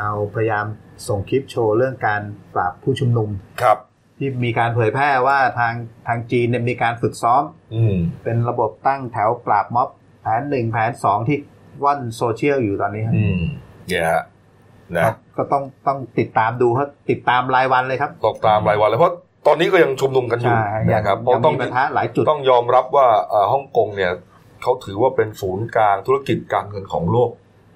เอาพยายามส่งคลิปโชว์เรื่องการปราบผู้ชุมนุม ครับ ที่มีการเผยแพร่ว่าทางทางจีนเนี่ยมีการฝึกซ้อม อืม เป็นระบบตั้งแถวปราบม็อบแผนหนึ่งแผนสองที่ว่อนโซเชียลอยู่ตอนนี้ครับอืมเนี่ยฮะนะ ก็ต้องต้องติดตามดูครับติดตามรายวันเลยครับ ตกตามรายวันเลยเพราะ ตอนนี้ก็ยังชุมนุมกันอยู่ใช่ยังนะครับเพยัราะงต้องมีปัญหาหลายจุดต้องยอมรับว่าเอ่อฮ่องกงเนี่ยเขาถือว่าเป็นศูนย์กลางธุรกิจการเงินของโลก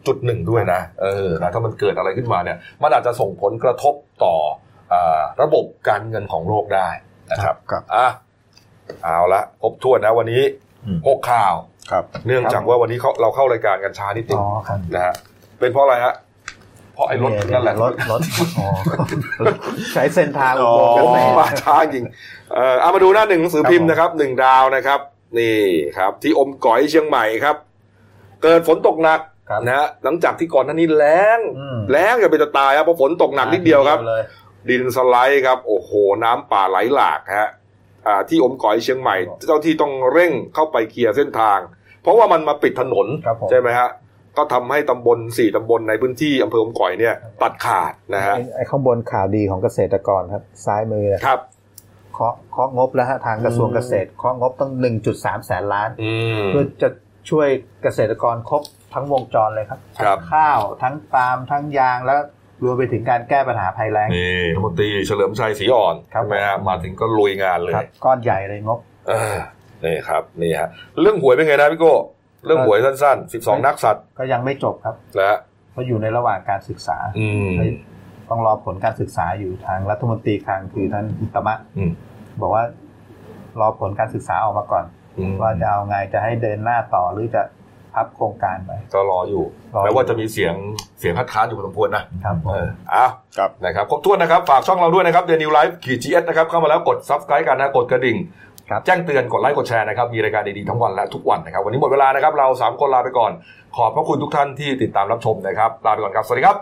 จุดหนึ่งด้วยนะเออนะถ้ามันเกิดอะไรขึ้นมาเนี่ย มันอาจจะส่งผลกระทบต่อเอ่อระบบการเงินของโลกได้นะครับครับอะเอาละครบถ้วนนะวันนี้อืมหกข่าวครับ เนื่องจากว่าวันนี้เขาเราเข้ารายการกันช้านิดนึงอ๋อครับนะฮะเป็นเพราะอะไรฮะเพ ราะไอ้รถนั่นแหละรถรถอ๋อใช้เส้นทางอุโมงค์โอ้เกษตรมาช้าจริงเอ่อเอามาดูหน้าหนึ่งหนังสือพิมพ์นะครับหนึ่งดาวนะครับ นี่ครับ ที่อมก๋อยเชียงใหม่ครับ เกิดฝนตกหนักครับนะฮะหลังจากที่ก่อนหน้านี้แล้งอืมแล้งอย่าไปจะตายครับเพราะฝนตกหนักนิดเดียวครับเลยดินสไลด์ครับ โอ้โห น้ำป่าไหลหลากฮะอ่าที่อมก๋อยเชียงใหม่ เจ้าที่ต้องเร่งเข้าไปเคลียร์เส้นทาง เพราะว่ามันมาปิดถนนครับผมใช่ไหมฮะ ก็ทำให้ตำบลสี่ตำบลในพื้นที่อำเภออมก๋อยเนี่ย ตัดขาดนะฮะไอ้ไอ้ข้างบนข่าวดีของเกษตรกรครับ ซ้ายมือเนี่ยครับเคาะเคาะงบแล้วฮะทางกระทรวงเกษตรเคาะงบตั้ง1.3แสนล้านอืมเพื่อจะช่วยเกษตรกรครบทั้งวงจรเลยครับครับทั้งข้าวทั้งปาล์มทั้งยางแล้วรวมไปถึงการแก้ปัญหาภัยแล้งนี่รัฐมนตรีเฉลิมชัยศรีอ่อนครับใช่ไหมฮะมาถึงก็ลุยงานเลยครับก้อนใหญ่เลยงบ เออนี่ครับนี่ฮะเรื่องหวยเป็นไงนะพี่โก้ เรื่องหวยสั้นๆ12นักสัตว์ก็ยังไม่จบครับนะฮะเพราะอยู่ในระหว่างการศึกษาอืมต้องรอผลการศึกษาอยู่ทางรัฐมนตรีคลังคือท่านอุตตมะอืมบอกว่ารอผลการศึกษาออกมาก่อนอืมว่าจะเอาไงจะให้เดินหน้าต่อหรือจะพับโครงการไปก็รออยู่รออยู่แม้ว่าจะมีเสียงเสียงคัดค้านอยู่พอสมควรนะครับผมเอออ้าวครับนะครับครบถ้วนนะครับ ฝากช่องเราด้วยนะครับเดนิวไลฟ์ขีดจีเอสนะครับ เข้ามาแล้วกด subscribe กันนะกดกระดิ่งครับ แจ้งเตือนกดไลค์กดแชร์นะครับ มีรายการดีๆทั้งวันและทุกวันนะครับ วันนี้หมดเวลานะครับ เราสามคนลาไปก่อน ขอบพระคุณทุกท่านที่ติดตามรับชมนะครับ ลาไปก่อนครับ สวัสดีครับ